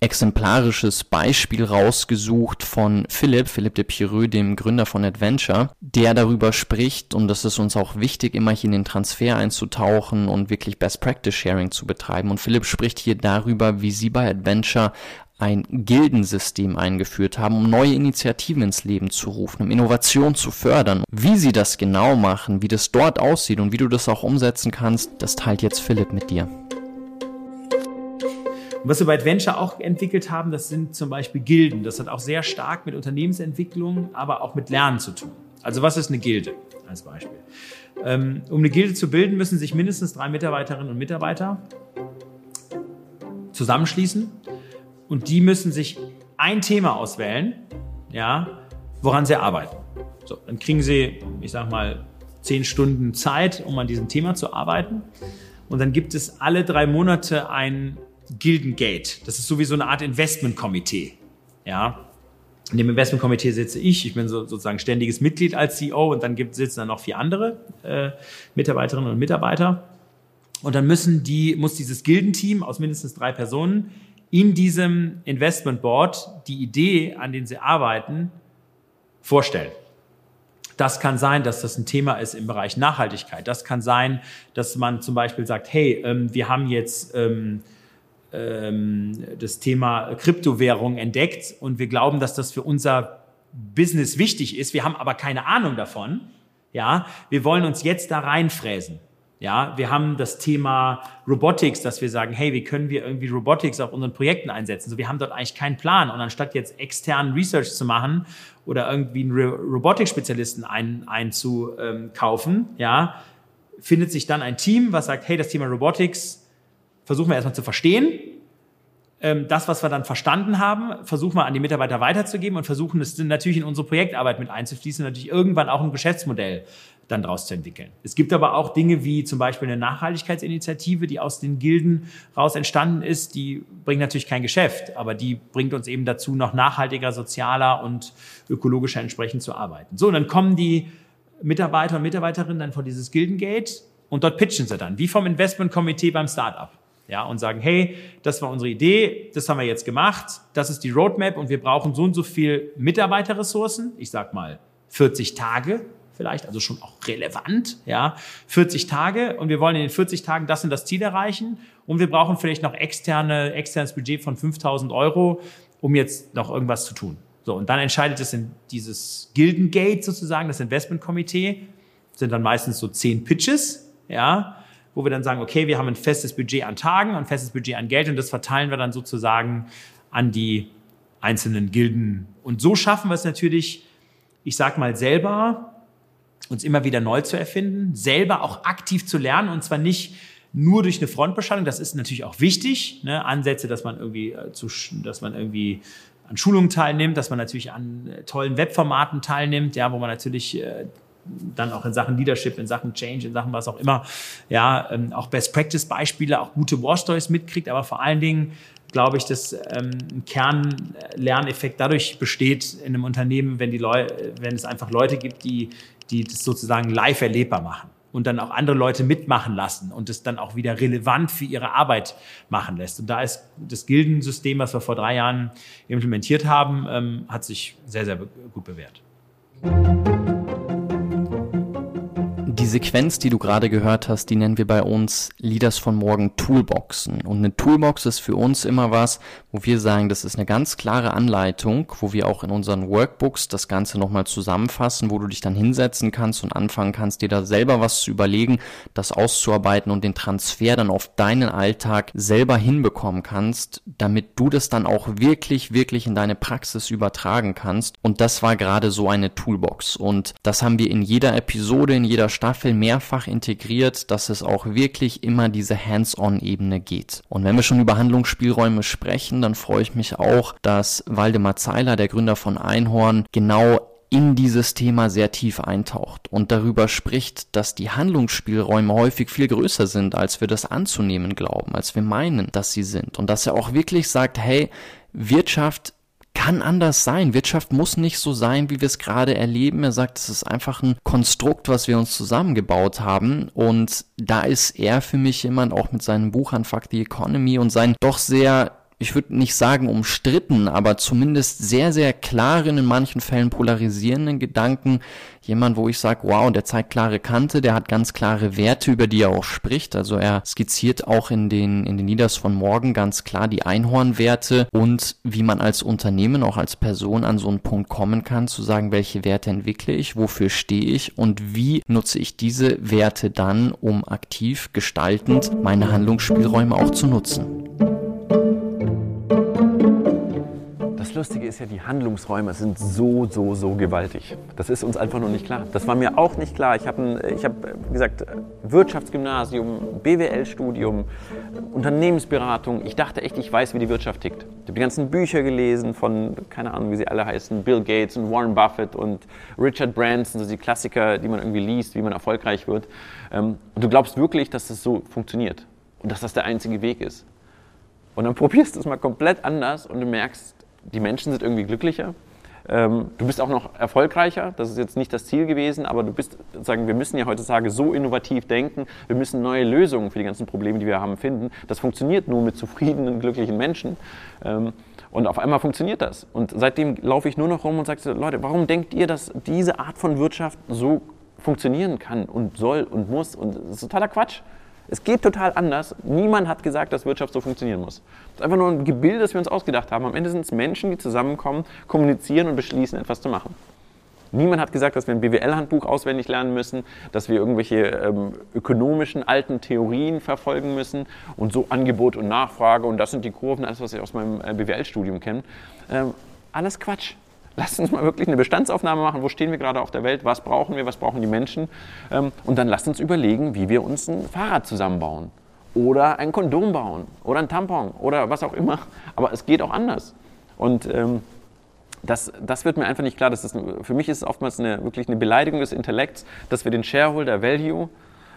exemplarisches Beispiel rausgesucht von Philipp, Philipp de Pireux, dem Gründer von Adventure, der darüber spricht, und das ist uns auch wichtig, immer hier in den Transfer einzutauchen und wirklich Best Practice Sharing zu betreiben. Und Philipp spricht hier darüber, wie sie bei Adventure ein Gildensystem eingeführt haben, um neue Initiativen ins Leben zu rufen, um Innovation zu fördern. Wie sie das genau machen, wie das dort aussieht und wie du das auch umsetzen kannst, das teilt jetzt Philipp mit dir. Und was wir bei Adventure auch entwickelt haben, das sind zum Beispiel Gilden. Das hat auch sehr stark mit Unternehmensentwicklung, aber auch mit Lernen zu tun. Also was ist eine Gilde als Beispiel? Ähm, um eine Gilde zu bilden, müssen sich mindestens drei Mitarbeiterinnen und Mitarbeiter zusammenschließen und die müssen sich ein Thema auswählen, ja, woran sie arbeiten. So, dann kriegen sie, ich sag mal, zehn Stunden Zeit, um an diesem Thema zu arbeiten. Und dann gibt es alle drei Monate ein Gildengate. Das ist sowieso eine Art Investmentkomitee. Ja. In dem Investmentkomitee sitze ich. Ich bin so, sozusagen ständiges Mitglied als CEO und dann gibt, sitzen da noch vier andere äh, Mitarbeiterinnen und Mitarbeiter. Und dann müssen die, muss dieses Gildenteam aus mindestens drei Personen in diesem Investment Board die Idee, an den sie arbeiten, vorstellen. Das kann sein, dass das ein Thema ist im Bereich Nachhaltigkeit. Das kann sein, dass man zum Beispiel sagt, hey, ähm, wir haben jetzt ähm, das Thema Kryptowährung entdeckt und wir glauben, dass das für unser Business wichtig ist. Wir haben aber keine Ahnung davon. Ja, wir wollen uns jetzt da reinfräsen. Ja, wir haben das Thema Robotics, dass wir sagen, hey, wie können wir irgendwie Robotics auf unseren Projekten einsetzen? So, wir haben dort eigentlich keinen Plan. Und anstatt jetzt externen Research zu machen oder irgendwie einen Robotics-Spezialisten ein, einzukaufen, ja, findet sich dann ein Team, was sagt, hey, das Thema Robotics versuchen wir erstmal zu verstehen. Ähm, das, was wir dann verstanden haben, versuchen wir an die Mitarbeiter weiterzugeben und versuchen es natürlich in unsere Projektarbeit mit einzufließen, natürlich irgendwann auch ein Geschäftsmodell dann daraus zu entwickeln. Es gibt aber auch Dinge wie zum Beispiel eine Nachhaltigkeitsinitiative, die aus den Gilden raus entstanden ist. Die bringt natürlich kein Geschäft, aber die bringt uns eben dazu, noch nachhaltiger, sozialer und ökologischer entsprechend zu arbeiten. So, und dann kommen die Mitarbeiter und Mitarbeiterinnen dann vor dieses Gildengate und dort pitchen sie dann, wie vom Investmentkomitee beim Startup ja, und sagen, hey, das war unsere Idee, das haben wir jetzt gemacht, das ist die Roadmap und wir brauchen so und so viel Mitarbeiterressourcen, ich sag mal 40 Tage vielleicht, also schon auch relevant, ja, 40 Tage und wir wollen in den 40 Tagen das und das Ziel erreichen und wir brauchen vielleicht noch externe, externes Budget von 5000 Euro, um jetzt noch irgendwas zu tun. So, und dann entscheidet es in dieses Gildengate sozusagen, das Investmentkomitee, sind dann meistens so zehn Pitches, ja, wo wir dann sagen, okay, wir haben ein festes Budget an Tagen, ein festes Budget an Geld und das verteilen wir dann sozusagen an die einzelnen Gilden. Und so schaffen wir es natürlich, ich sag mal selber, uns immer wieder neu zu erfinden, selber auch aktiv zu lernen und zwar nicht nur durch eine Frontbeschallung. Das ist natürlich auch wichtig. Ne? Ansätze, dass man irgendwie äh, zu, dass man irgendwie an Schulungen teilnimmt, dass man natürlich an äh, tollen Webformaten teilnimmt, ja, wo man natürlich äh, dann auch in Sachen Leadership, in Sachen Change, in Sachen was auch immer, ja, ähm, auch Best Practice Beispiele, auch gute War Stories mitkriegt, aber vor allen Dingen glaube ich, dass ähm, ein Kernlerneffekt dadurch besteht in einem Unternehmen, wenn die Leute, wenn es einfach Leute gibt, die, die das sozusagen live erlebbar machen und dann auch andere Leute mitmachen lassen und es dann auch wieder relevant für ihre Arbeit machen lässt. Und da ist das Gildensystem, was wir vor drei Jahren implementiert haben, ähm, hat sich sehr, sehr gut bewährt. Die Sequenz, die du gerade gehört hast, die nennen wir bei uns Leaders von morgen Toolboxen. Und eine Toolbox ist für uns immer was, wo wir sagen, das ist eine ganz klare Anleitung, wo wir auch in unseren Workbooks das Ganze nochmal zusammenfassen, wo du dich dann hinsetzen kannst und anfangen kannst, dir da selber was zu überlegen, das auszuarbeiten und den Transfer dann auf deinen Alltag selber hinbekommen kannst, damit du das dann auch wirklich, wirklich in deine Praxis übertragen kannst. Und das war gerade so eine Toolbox. Und das haben wir in jeder Episode, in jeder Stadt Staffel mehrfach integriert, dass es auch wirklich immer diese Hands-on-Ebene geht. Und wenn wir schon über Handlungsspielräume sprechen, dann freue ich mich auch, dass Waldemar Zeiler, der Gründer von Einhorn, genau in dieses Thema sehr tief eintaucht und darüber spricht, dass die Handlungsspielräume häufig viel größer sind, als wir das anzunehmen glauben, als wir meinen, dass sie sind. Und dass er auch wirklich sagt, hey, Wirtschaft kann anders sein. Wirtschaft muss nicht so sein, wie wir es gerade erleben. Er sagt, es ist einfach ein Konstrukt, was wir uns zusammengebaut haben. Und da ist er für mich jemand, auch mit seinem Buch an Fuck the Economy und seinen doch sehr ich würde nicht sagen umstritten, aber zumindest sehr, sehr klaren, in manchen Fällen polarisierenden Gedanken. Jemand, wo ich sage, wow, der zeigt klare Kante, der hat ganz klare Werte, über die er auch spricht. Also er skizziert auch in den, in den Leaders von morgen ganz klar die Einhornwerte und wie man als Unternehmen, auch als Person an so einen Punkt kommen kann, zu sagen, welche Werte entwickle ich, wofür stehe ich und wie nutze ich diese Werte dann, um aktiv gestaltend meine Handlungsspielräume auch zu nutzen. Lustige ist ja, die Handlungsräume sind so, so, so gewaltig. Das ist uns einfach noch nicht klar. Das war mir auch nicht klar. Ich habe, hab, wie gesagt, Wirtschaftsgymnasium, BWL-Studium, Unternehmensberatung. Ich dachte echt, ich weiß, wie die Wirtschaft tickt. Ich habe die ganzen Bücher gelesen von, keine Ahnung, wie sie alle heißen, Bill Gates und Warren Buffett und Richard Branson, also die Klassiker, die man irgendwie liest, wie man erfolgreich wird. Ähm, und du glaubst wirklich, dass das so funktioniert und dass das der einzige Weg ist. Und dann probierst du es mal komplett anders und du merkst, die Menschen sind irgendwie glücklicher. Ähm, du bist auch noch erfolgreicher, das ist jetzt nicht das Ziel gewesen, aber du bist, sagen, wir müssen ja heutzutage so innovativ denken, wir müssen neue Lösungen für die ganzen Probleme, die wir haben, finden. Das funktioniert nur mit zufriedenen, glücklichen Menschen. Ähm, und auf einmal funktioniert das. Und seitdem laufe ich nur noch rum und sage, Leute, warum denkt ihr, dass diese Art von Wirtschaft so funktionieren kann und soll und muss? Und das ist totaler Quatsch. Es geht total anders. Niemand hat gesagt, dass Wirtschaft so funktionieren muss. Es ist einfach nur ein Gebilde, das wir uns ausgedacht haben. Am Ende sind es Menschen, die zusammenkommen, kommunizieren und beschließen, etwas zu machen. Niemand hat gesagt, dass wir ein BWL-Handbuch auswendig lernen müssen, dass wir irgendwelche ähm, ökonomischen alten Theorien verfolgen müssen und so Angebot und Nachfrage und das sind die Kurven, alles, was ich aus meinem äh, BWL-Studium kenne. Ähm, alles Quatsch. Lasst uns mal wirklich eine Bestandsaufnahme machen, wo stehen wir gerade auf der Welt, was brauchen wir, was brauchen die Menschen. Ähm, und dann lasst uns überlegen, wie wir uns ein Fahrrad zusammenbauen oder ein Kondom bauen oder ein Tampon oder was auch immer. Aber es geht auch anders. Und ähm, das, das, wird mir einfach nicht klar. Das ist, für mich ist es oftmals eine, wirklich eine Beleidigung des Intellekts, dass wir den Shareholder Value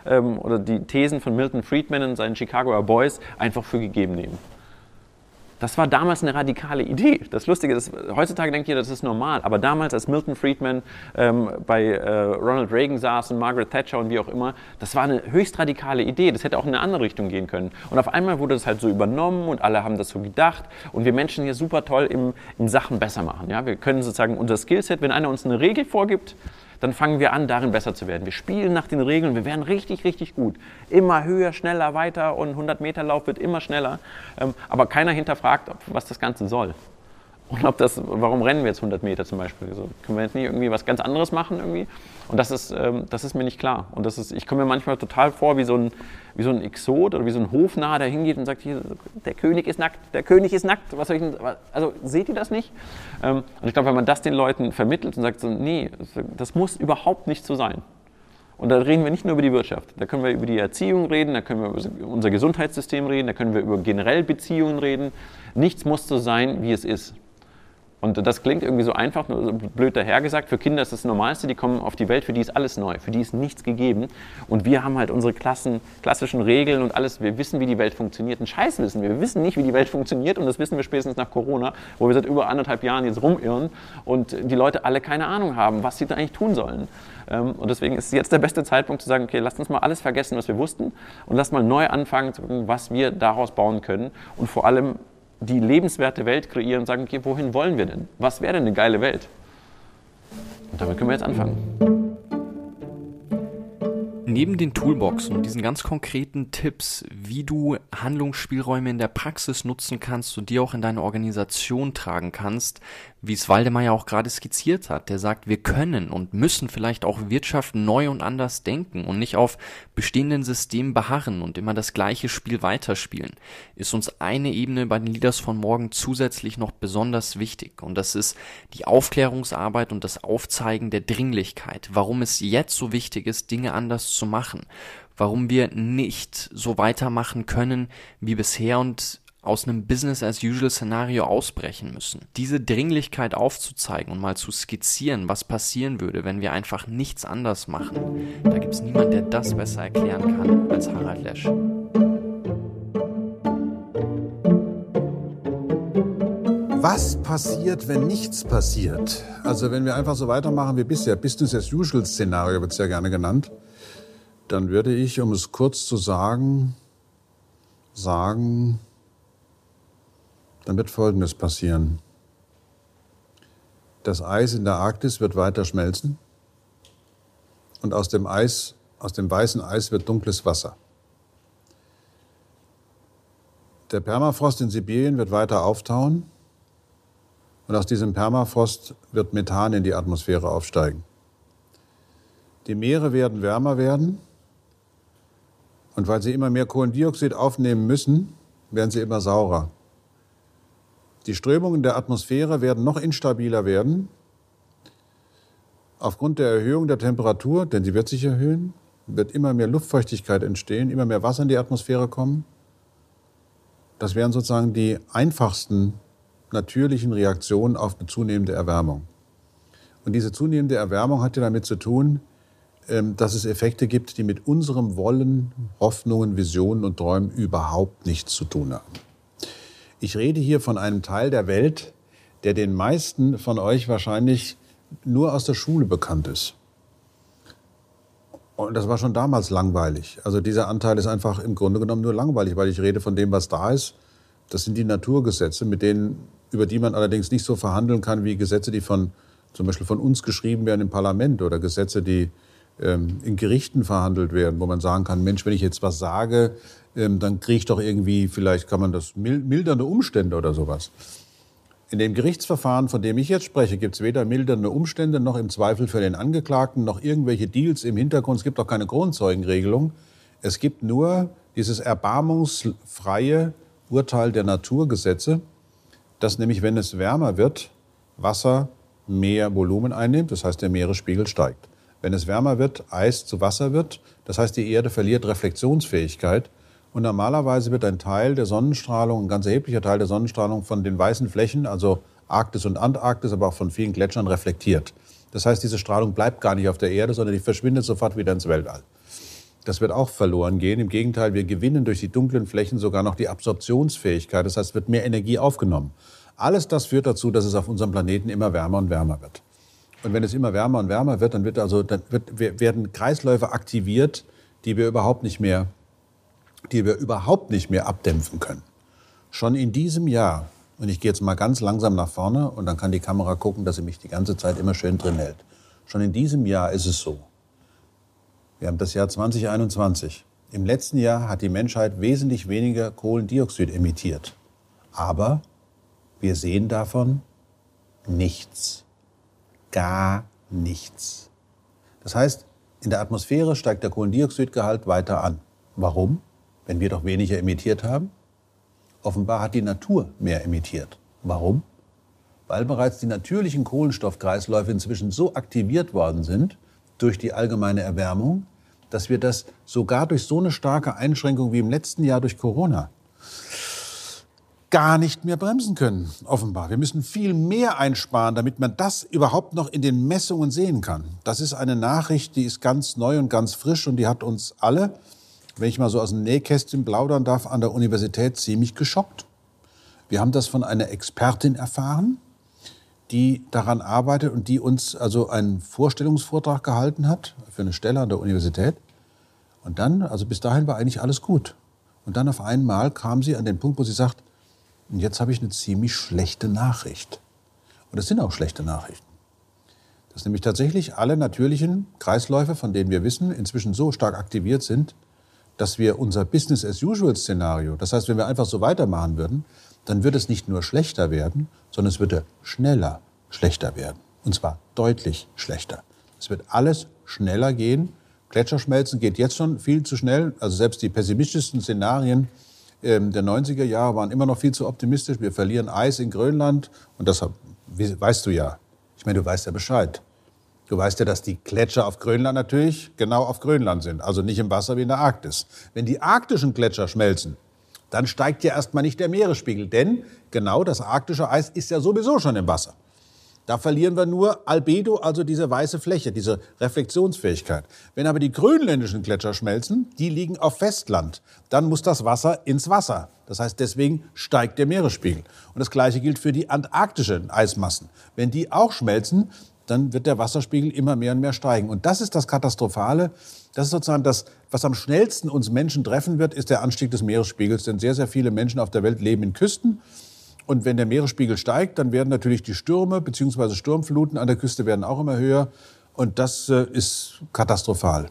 ähm, oder die Thesen von Milton Friedman und seinen Chicagoer Boys einfach für gegeben nehmen. Das war damals eine radikale Idee. Das Lustige ist, heutzutage denkt ihr, das ist normal, aber damals, als Milton Friedman ähm, bei äh, Ronald Reagan saß und Margaret Thatcher und wie auch immer, das war eine höchst radikale Idee. Das hätte auch in eine andere Richtung gehen können. Und auf einmal wurde das halt so übernommen und alle haben das so gedacht. Und wir Menschen hier super toll im, im Sachen besser machen. Ja? Wir können sozusagen unser Skillset, wenn einer uns eine Regel vorgibt, dann fangen wir an, darin besser zu werden. Wir spielen nach den Regeln, wir werden richtig, richtig gut. Immer höher, schneller, weiter und 100 Meter Lauf wird immer schneller. Ähm, aber keiner hinterfragt, was das Ganze soll. Und ob das, warum rennen wir jetzt 100 Meter zum Beispiel? Also können wir jetzt nicht irgendwie was ganz anderes machen irgendwie? Und das ist, ähm, das ist mir nicht klar. Und das ist, ich komme mir manchmal total vor wie so ein, wie so ein Exot oder wie so ein Hofnarr, der hingeht und sagt, hier, der König ist nackt, der König ist nackt. Was soll ich denn, also seht ihr das nicht? Ähm, und ich glaube, wenn man das den Leuten vermittelt und sagt so, nee, das muss überhaupt nicht so sein. Und da reden wir nicht nur über die Wirtschaft. Da können wir über die Erziehung reden, da können wir über unser Gesundheitssystem reden, da können wir über generell Beziehungen reden. Nichts muss so sein, wie es ist. Und das klingt irgendwie so einfach, nur so blöd dahergesagt. Für Kinder ist das, Normalste, die kommen auf die Welt, für die ist alles neu, für die ist nichts gegeben. Und wir haben halt unsere Klassen, klassischen Regeln und alles. Wir wissen, wie die Welt funktioniert. Ein Scheiß wissen wir. Wir wissen nicht, wie die Welt funktioniert und das wissen wir spätestens nach Corona, wo wir seit über anderthalb Jahren jetzt rumirren und die Leute alle keine Ahnung haben, was sie da eigentlich tun sollen. Ähm, und deswegen ist jetzt der beste Zeitpunkt zu sagen, okay, lasst uns mal alles vergessen, was wir wussten und lasst mal neu anfangen zu gucken, was wir daraus bauen können und vor allem die lebenswerte Welt kreieren und sagen, okay, wohin wollen wir denn? Was wäre denn eine geile Welt? Und damit können wir jetzt anfangen. Neben den Toolboxen und diesen ganz konkreten Tipps, wie du Handlungsspielräume in der Praxis nutzen kannst und die auch in deine Organisation tragen kannst, wie es Waldemar ja auch gerade skizziert hat, der sagt, wir können und müssen vielleicht auch Wirtschaft neu und anders denken und nicht auf bestehenden Systemen beharren und immer das gleiche Spiel weiterspielen, ist uns eine Ebene bei den Leaders von morgen zusätzlich noch besonders wichtig. Und das ist die Aufklärungsarbeit und das Aufzeigen der Dringlichkeit, warum es jetzt so wichtig ist, Dinge anders zu machen, warum wir nicht so weitermachen können wie bisher und aus einem Business-as-usual-Szenario ausbrechen müssen. Diese Dringlichkeit aufzuzeigen und mal zu skizzieren, was passieren würde, wenn wir einfach nichts anders machen, da gibt es niemand, der das besser erklären kann als Harald Lesch. Was passiert, wenn nichts passiert? Also wenn wir einfach so weitermachen wie bisher, Business-as-usual-Szenario wird es ja gerne genannt, dann würde ich, um es kurz zu sagen, sagen, dann wird Folgendes passieren. Das Eis in der Arktis wird weiter schmelzen und aus dem Eis, aus dem weißen Eis wird dunkles Wasser. Der Permafrost in Sibirien wird weiter auftauen und aus diesem Permafrost wird Methan in die Atmosphäre aufsteigen. Die Meere werden wärmer werden und weil sie immer mehr Kohlendioxid aufnehmen müssen, werden sie immer saurer. Die Strömungen der Atmosphäre werden noch instabiler werden. Aufgrund der Erhöhung der Temperatur, denn sie wird sich erhöhen, wird immer mehr Luftfeuchtigkeit entstehen, immer mehr Wasser in die Atmosphäre kommen. Das wären sozusagen die einfachsten natürlichen Reaktionen auf eine zunehmende Erwärmung. Und diese zunehmende Erwärmung hat ja damit zu tun, ähm, dass es Effekte gibt, die mit unserem Wollen, Hoffnungen, Visionen und Träumen überhaupt nichts zu tun haben. Ich rede hier von einem Teil der Welt, der den meisten von euch wahrscheinlich nur aus der Schule bekannt ist. Und das war schon damals langweilig. Also dieser Anteil ist einfach im Grunde genommen nur langweilig, weil ich rede von dem, was da ist. Das sind die Naturgesetze, mit denen, über die man allerdings nicht so verhandeln kann wie Gesetze, die von, zum Beispiel von uns geschrieben werden im Parlament oder Gesetze, die ähm, in Gerichten verhandelt werden, wo man sagen kann, Mensch, wenn ich jetzt was sage, ähm, dann kriege ich doch irgendwie, vielleicht kann man das mildernde Umstände oder sowas. In dem Gerichtsverfahren, von dem ich jetzt spreche, gibt es weder mildernde Umstände noch im Zweifel für den Angeklagten noch irgendwelche Deals im Hintergrund. Es gibt auch keine Kronzeugenregelung. Es gibt nur dieses erbarmungsfreie Urteil der Naturgesetze, dass nämlich, wenn es wärmer wird, Wasser mehr Volumen einnimmt, das heißt, der Meeresspiegel steigt. Wenn es wärmer wird, Eis zu Wasser wird, das heißt, die Erde verliert Reflexionsfähigkeit und normalerweise wird ein Teil der Sonnenstrahlung, ein ganz erheblicher Teil der Sonnenstrahlung von den weißen Flächen, also Arktis und Antarktis, aber auch von vielen Gletschern reflektiert. Das heißt, diese Strahlung bleibt gar nicht auf der Erde, sondern die verschwindet sofort wieder ins Weltall. Das wird auch verloren gehen. Im Gegenteil, wir gewinnen durch die dunklen Flächen sogar noch die Absorptionsfähigkeit. Das heißt, wird mehr Energie aufgenommen. Alles das führt dazu, dass es auf unserem Planeten immer wärmer und wärmer wird. Und wenn es immer wärmer und wärmer wird, dann, wird also, dann wird, werden Kreisläufe aktiviert, die wir überhaupt nicht mehr die wir überhaupt nicht mehr abdämpfen können. Schon in diesem Jahr, und ich gehe jetzt mal ganz langsam nach vorne und dann kann die Kamera gucken, dass sie mich die ganze Zeit immer schön drin hält. Schon in diesem Jahr ist es so. Wir haben das Jahr 2021. Im letzten Jahr hat die Menschheit wesentlich weniger Kohlendioxid emittiert. Aber wir sehen davon nichts. Gar nichts. Das heißt, in der Atmosphäre steigt der Kohlendioxidgehalt weiter an. Warum? Wenn wir doch weniger emittiert haben? Offenbar hat die Natur mehr emittiert. Warum? Weil bereits die natürlichen Kohlenstoffkreisläufe inzwischen so aktiviert worden sind durch die allgemeine Erwärmung, dass wir das sogar durch so eine starke Einschränkung wie im letzten Jahr durch Corona gar nicht mehr bremsen können, offenbar. Wir müssen viel mehr einsparen, damit man das überhaupt noch in den Messungen sehen kann. Das ist eine Nachricht, die ist ganz neu und ganz frisch und die hat uns alle, wenn ich mal so aus dem Nähkästchen plaudern darf, an der Universität ziemlich geschockt. Wir haben das von einer Expertin erfahren, die daran arbeitet und die uns also einen Vorstellungsvortrag gehalten hat für eine Stelle an der Universität. Und dann, also bis dahin war eigentlich alles gut. Und dann auf einmal kam sie an den Punkt, wo sie sagt, und jetzt habe ich eine ziemlich schlechte Nachricht. Und das sind auch schlechte Nachrichten. Dass nämlich tatsächlich alle natürlichen Kreisläufe, von denen wir wissen, inzwischen so stark aktiviert sind, dass wir unser Business-as-usual-Szenario, das heißt, wenn wir einfach so weitermachen würden, dann wird es nicht nur schlechter werden, sondern es würde schneller schlechter werden. Und zwar deutlich schlechter. Es wird alles schneller gehen. Gletscherschmelzen geht jetzt schon viel zu schnell. Also selbst die pessimistischsten Szenarien ähm, der 90er Jahre waren immer noch viel zu optimistisch. Wir verlieren Eis in Grönland und das weißt du ja. Ich meine, du weißt ja Bescheid. Du weißt ja, dass die Gletscher auf Grönland natürlich genau auf Grönland sind, also nicht im Wasser wie in der Arktis. Wenn die arktischen Gletscher schmelzen, dann steigt ja erstmal nicht der Meeresspiegel, denn genau das arktische Eis ist ja sowieso schon im Wasser. Da verlieren wir nur Albedo, also diese weiße Fläche, diese Reflexionsfähigkeit. Wenn aber die grönländischen Gletscher schmelzen, die liegen auf Festland, dann muss das Wasser ins Wasser. Das heißt, deswegen steigt der Meeresspiegel. Und das Gleiche gilt für die antarktischen Eismassen. Wenn die auch schmelzen, dann wird der Wasserspiegel immer mehr und mehr steigen. Und das ist das Katastrophale. Das ist sozusagen das, was am schnellsten uns Menschen treffen wird, ist der Anstieg des Meeresspiegels. Denn sehr, sehr viele Menschen auf der Welt leben in Küsten. Und wenn der Meeresspiegel steigt, dann werden natürlich die Stürme bzw. Sturmfluten an der Küste werden auch immer höher. Und das äh, ist katastrophal.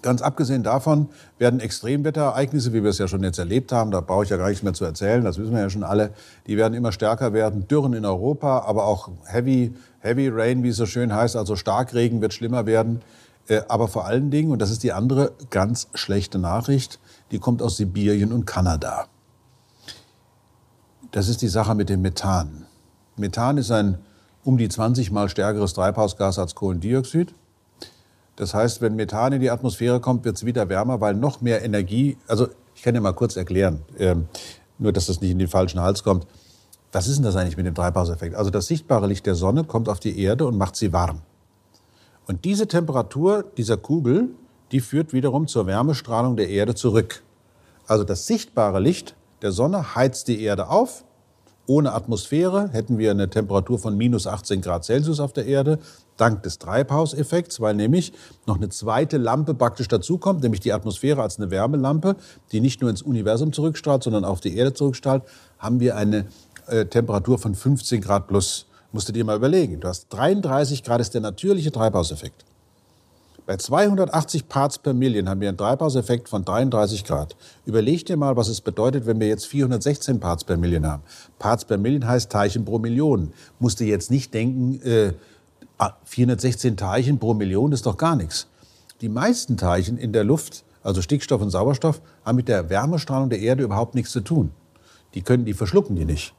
Ganz abgesehen davon werden Extremwetterereignisse, wie wir es ja schon jetzt erlebt haben, da brauche ich ja gar nichts mehr zu erzählen, das wissen wir ja schon alle, die werden immer stärker werden. Dürren in Europa, aber auch Heavy, Heavy Rain, wie es so schön heißt, also Starkregen wird schlimmer werden. Äh, aber vor allen Dingen, und das ist die andere ganz schlechte Nachricht, die kommt aus Sibirien und Kanada. Das ist die Sache mit dem Methan. Methan ist ein um die 20 mal stärkeres Treibhausgas als Kohlendioxid. Das heißt, wenn Methan in die Atmosphäre kommt, wird es wieder wärmer, weil noch mehr Energie, also ich kann dir mal kurz erklären, ähm, nur dass das nicht in den falschen Hals kommt. Was ist denn das eigentlich mit dem Treibhauseffekt? Also das sichtbare Licht der Sonne kommt auf die Erde und macht sie warm. Und diese Temperatur dieser Kugel, die führt wiederum zur Wärmestrahlung der Erde zurück. Also das sichtbare Licht der Sonne heizt die Erde auf. Ohne Atmosphäre hätten wir eine Temperatur von minus 18 Grad Celsius auf der Erde, dank des Treibhauseffekts, weil nämlich noch eine zweite Lampe praktisch dazukommt, nämlich die Atmosphäre als eine Wärmelampe, die nicht nur ins Universum zurückstrahlt, sondern auf die Erde zurückstrahlt, haben wir eine äh, Temperatur von 15 Grad plus. Musst du dir mal überlegen. Du hast 33 Grad ist der natürliche Treibhauseffekt. Bei 280 Parts per Million haben wir einen Treibhauseffekt von 33 Grad. Überleg dir mal, was es bedeutet, wenn wir jetzt 416 Parts per Million haben. Parts per Million heißt Teilchen pro Million. Musst du jetzt nicht denken, äh, 416 ah, Teilchen pro Million ist doch gar nichts. Die meisten Teilchen in der Luft, also Stickstoff und Sauerstoff, haben mit der Wärmestrahlung der Erde überhaupt nichts zu tun. Die können, die verschlucken die nicht.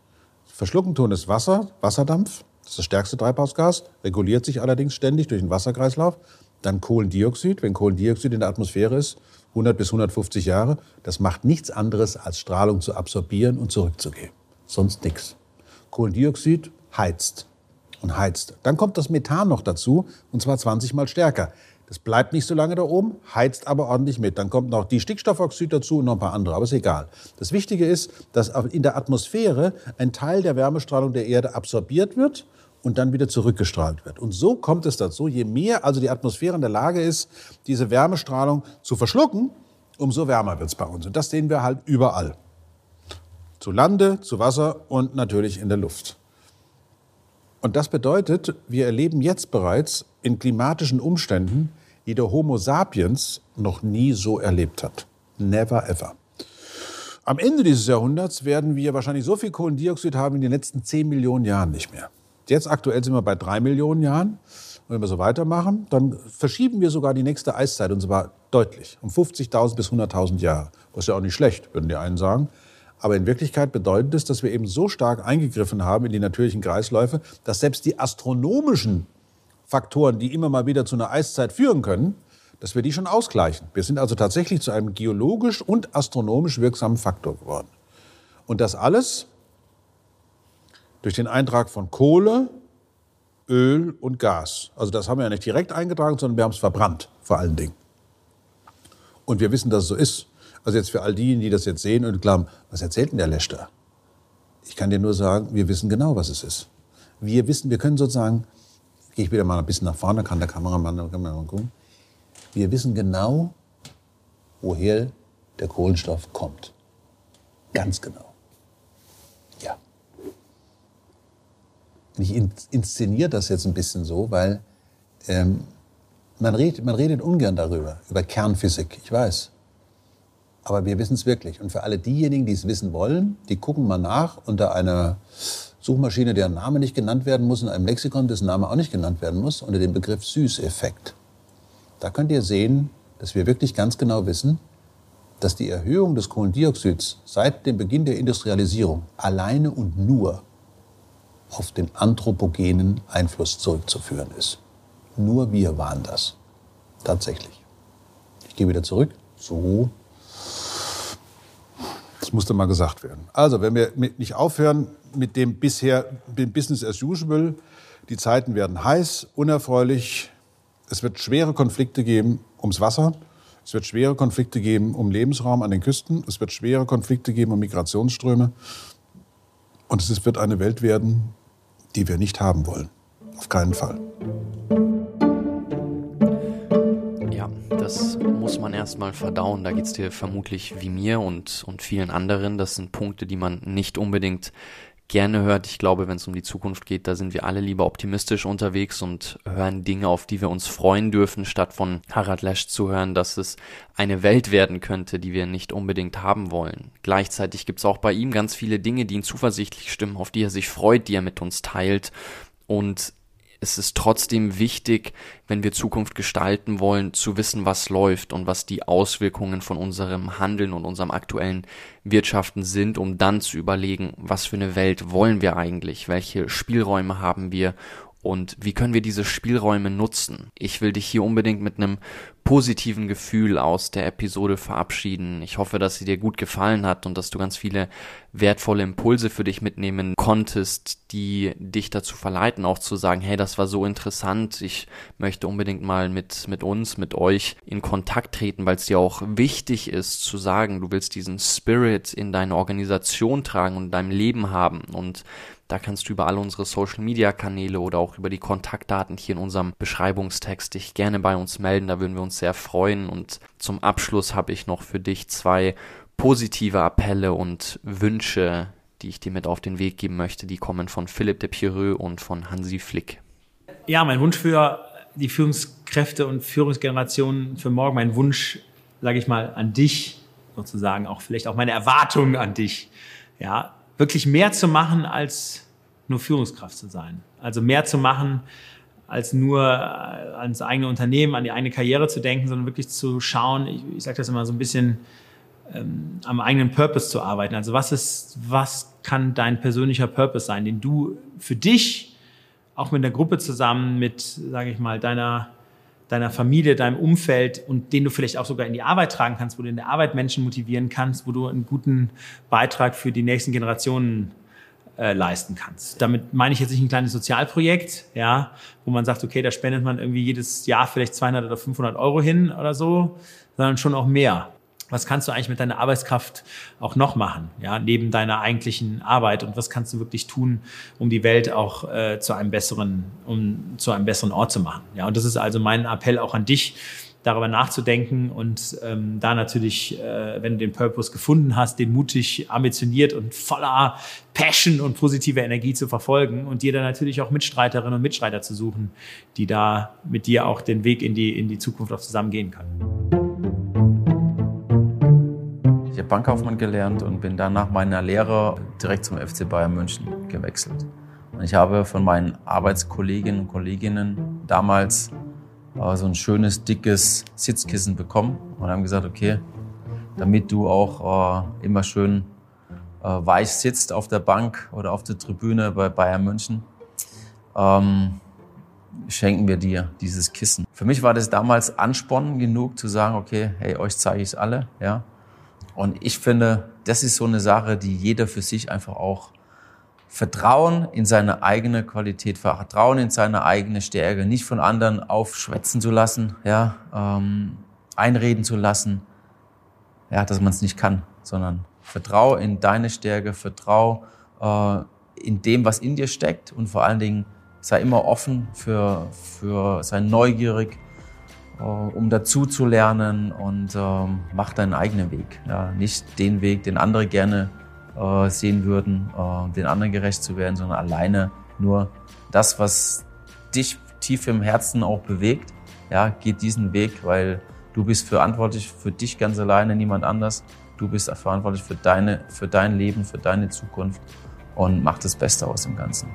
Verschlucken tun es Wasser, Wasserdampf, das ist das stärkste Treibhausgas, reguliert sich allerdings ständig durch den Wasserkreislauf. Dann Kohlendioxid. Wenn Kohlendioxid in der Atmosphäre ist, 100 bis 150 Jahre, das macht nichts anderes, als Strahlung zu absorbieren und zurückzugeben. Sonst nichts. Kohlendioxid heizt und heizt. Dann kommt das Methan noch dazu, und zwar 20 mal stärker. Das bleibt nicht so lange da oben, heizt aber ordentlich mit. Dann kommt noch die Stickstoffoxid dazu und noch ein paar andere, aber ist egal. Das Wichtige ist, dass in der Atmosphäre ein Teil der Wärmestrahlung der Erde absorbiert wird und dann wieder zurückgestrahlt wird. Und so kommt es dazu, je mehr also die Atmosphäre in der Lage ist, diese Wärmestrahlung zu verschlucken, umso wärmer wird es bei uns. Und das sehen wir halt überall. Zu Lande, zu Wasser und natürlich in der Luft. Und das bedeutet, wir erleben jetzt bereits in klimatischen Umständen, die der Homo sapiens noch nie so erlebt hat. Never ever. Am Ende dieses Jahrhunderts werden wir wahrscheinlich so viel Kohlendioxid haben wie in den letzten 10 Millionen Jahren nicht mehr. Jetzt aktuell sind wir bei drei Millionen Jahren. Und wenn wir so weitermachen, dann verschieben wir sogar die nächste Eiszeit und zwar deutlich, um 50.000 bis 100.000 Jahre. Was ja auch nicht schlecht, würden die einen sagen. Aber in Wirklichkeit bedeutet es, dass wir eben so stark eingegriffen haben in die natürlichen Kreisläufe, dass selbst die astronomischen Faktoren, die immer mal wieder zu einer Eiszeit führen können, dass wir die schon ausgleichen. Wir sind also tatsächlich zu einem geologisch und astronomisch wirksamen Faktor geworden. Und das alles durch den Eintrag von Kohle, Öl und Gas. Also das haben wir ja nicht direkt eingetragen, sondern wir haben es verbrannt, vor allen Dingen. Und wir wissen, dass es so ist. Also jetzt für all diejenigen, die das jetzt sehen und glauben, was erzählt denn der Lechter? Ich kann dir nur sagen, wir wissen genau, was es ist. Wir wissen, wir können sozusagen, gehe ich wieder mal ein bisschen nach vorne, kann der Kameramann, man mal gucken. Wir wissen genau, woher der Kohlenstoff kommt. Ganz genau. Ja. Ich inszeniere das jetzt ein bisschen so, weil ähm, man, redet, man redet ungern darüber, über Kernphysik, ich weiß. Aber wir wissen es wirklich. Und für alle diejenigen, die es wissen wollen, die gucken mal nach unter einer Suchmaschine, deren Name nicht genannt werden muss, in einem Lexikon, dessen Name auch nicht genannt werden muss, unter dem Begriff Süßeffekt. Da könnt ihr sehen, dass wir wirklich ganz genau wissen, dass die Erhöhung des Kohlendioxids seit dem Beginn der Industrialisierung alleine und nur auf den anthropogenen Einfluss zurückzuführen ist. Nur wir waren das. Tatsächlich. Ich gehe wieder zurück. So. Das musste mal gesagt werden. Also, wenn wir nicht aufhören mit dem bisher dem Business as usual, die Zeiten werden heiß, unerfreulich, es wird schwere Konflikte geben ums Wasser, es wird schwere Konflikte geben um Lebensraum an den Küsten, es wird schwere Konflikte geben um Migrationsströme und es wird eine Welt werden, die wir nicht haben wollen. Auf keinen Fall. Muss man erstmal verdauen. Da geht es dir vermutlich wie mir und, und vielen anderen. Das sind Punkte, die man nicht unbedingt gerne hört. Ich glaube, wenn es um die Zukunft geht, da sind wir alle lieber optimistisch unterwegs und hören Dinge, auf die wir uns freuen dürfen, statt von Harald Lesch zu hören, dass es eine Welt werden könnte, die wir nicht unbedingt haben wollen. Gleichzeitig gibt es auch bei ihm ganz viele Dinge, die ihn zuversichtlich stimmen, auf die er sich freut, die er mit uns teilt. Und es ist trotzdem wichtig, wenn wir Zukunft gestalten wollen, zu wissen, was läuft und was die Auswirkungen von unserem Handeln und unserem aktuellen Wirtschaften sind, um dann zu überlegen, was für eine Welt wollen wir eigentlich, welche Spielräume haben wir und wie können wir diese Spielräume nutzen? Ich will dich hier unbedingt mit einem positiven Gefühl aus der Episode verabschieden. Ich hoffe, dass sie dir gut gefallen hat und dass du ganz viele wertvolle Impulse für dich mitnehmen konntest, die dich dazu verleiten, auch zu sagen, hey, das war so interessant, ich möchte unbedingt mal mit, mit uns, mit euch in Kontakt treten, weil es dir auch wichtig ist zu sagen, du willst diesen Spirit in deine Organisation tragen und in deinem Leben haben und da kannst du über alle unsere Social Media Kanäle oder auch über die Kontaktdaten hier in unserem Beschreibungstext dich gerne bei uns melden. Da würden wir uns sehr freuen. Und zum Abschluss habe ich noch für dich zwei positive Appelle und Wünsche, die ich dir mit auf den Weg geben möchte. Die kommen von Philipp de Pierreux und von Hansi Flick. Ja, mein Wunsch für die Führungskräfte und Führungsgenerationen für morgen, mein Wunsch, sage ich mal, an dich sozusagen, auch vielleicht auch meine Erwartungen an dich. Ja, wirklich mehr zu machen, als nur Führungskraft zu sein. Also mehr zu machen, als nur äh, ans eigene Unternehmen, an die eigene Karriere zu denken, sondern wirklich zu schauen, ich, ich sage das immer so ein bisschen, ähm, am eigenen Purpose zu arbeiten. Also was ist, was kann dein persönlicher Purpose sein, den du für dich auch mit der Gruppe zusammen, mit, sage ich mal, deiner deiner Familie, deinem Umfeld und den du vielleicht auch sogar in die Arbeit tragen kannst, wo du in der Arbeit Menschen motivieren kannst, wo du einen guten Beitrag für die nächsten Generationen äh, leisten kannst. Damit meine ich jetzt nicht ein kleines Sozialprojekt, ja, wo man sagt, okay, da spendet man irgendwie jedes Jahr vielleicht 200 oder 500 Euro hin oder so, sondern schon auch mehr was kannst du eigentlich mit deiner Arbeitskraft auch noch machen, ja, neben deiner eigentlichen Arbeit und was kannst du wirklich tun, um die Welt auch äh, zu einem besseren, um zu einem besseren Ort zu machen, ja. Und das ist also mein Appell auch an dich, darüber nachzudenken und ähm, da natürlich, äh, wenn du den Purpose gefunden hast, den mutig, ambitioniert und voller Passion und positiver Energie zu verfolgen und dir dann natürlich auch Mitstreiterinnen und Mitstreiter zu suchen, die da mit dir auch den Weg in die, in die Zukunft auch zusammen gehen können. Bankkaufmann gelernt und bin dann nach meiner Lehre direkt zum FC Bayern München gewechselt. Ich habe von meinen Arbeitskolleginnen und Kolleginnen damals äh, so ein schönes, dickes Sitzkissen bekommen und haben gesagt, okay, damit du auch äh, immer schön äh, weich sitzt auf der Bank oder auf der Tribüne bei Bayern München, ähm, schenken wir dir dieses Kissen. Für mich war das damals Ansporn genug zu sagen, okay, hey, euch zeige ich es alle, ja. Und ich finde, das ist so eine Sache, die jeder für sich einfach auch Vertrauen in seine eigene Qualität, Vertrauen in seine eigene Stärke, nicht von anderen aufschwätzen zu lassen, ja, ähm, einreden zu lassen, ja, dass man es nicht kann, sondern vertrau in deine Stärke, vertrau äh, in dem, was in dir steckt und vor allen Dingen sei immer offen für, für sei neugierig, äh, um dazu zu lernen und ähm, mach deinen eigenen Weg. Ja, nicht den Weg, den andere gerne äh, sehen würden, äh, den anderen gerecht zu werden, sondern alleine nur das, was dich tief im Herzen auch bewegt. Ja, geh diesen Weg, weil du bist verantwortlich für dich ganz alleine, niemand anders. Du bist verantwortlich für deine, für dein Leben, für deine Zukunft und mach das Beste aus dem Ganzen.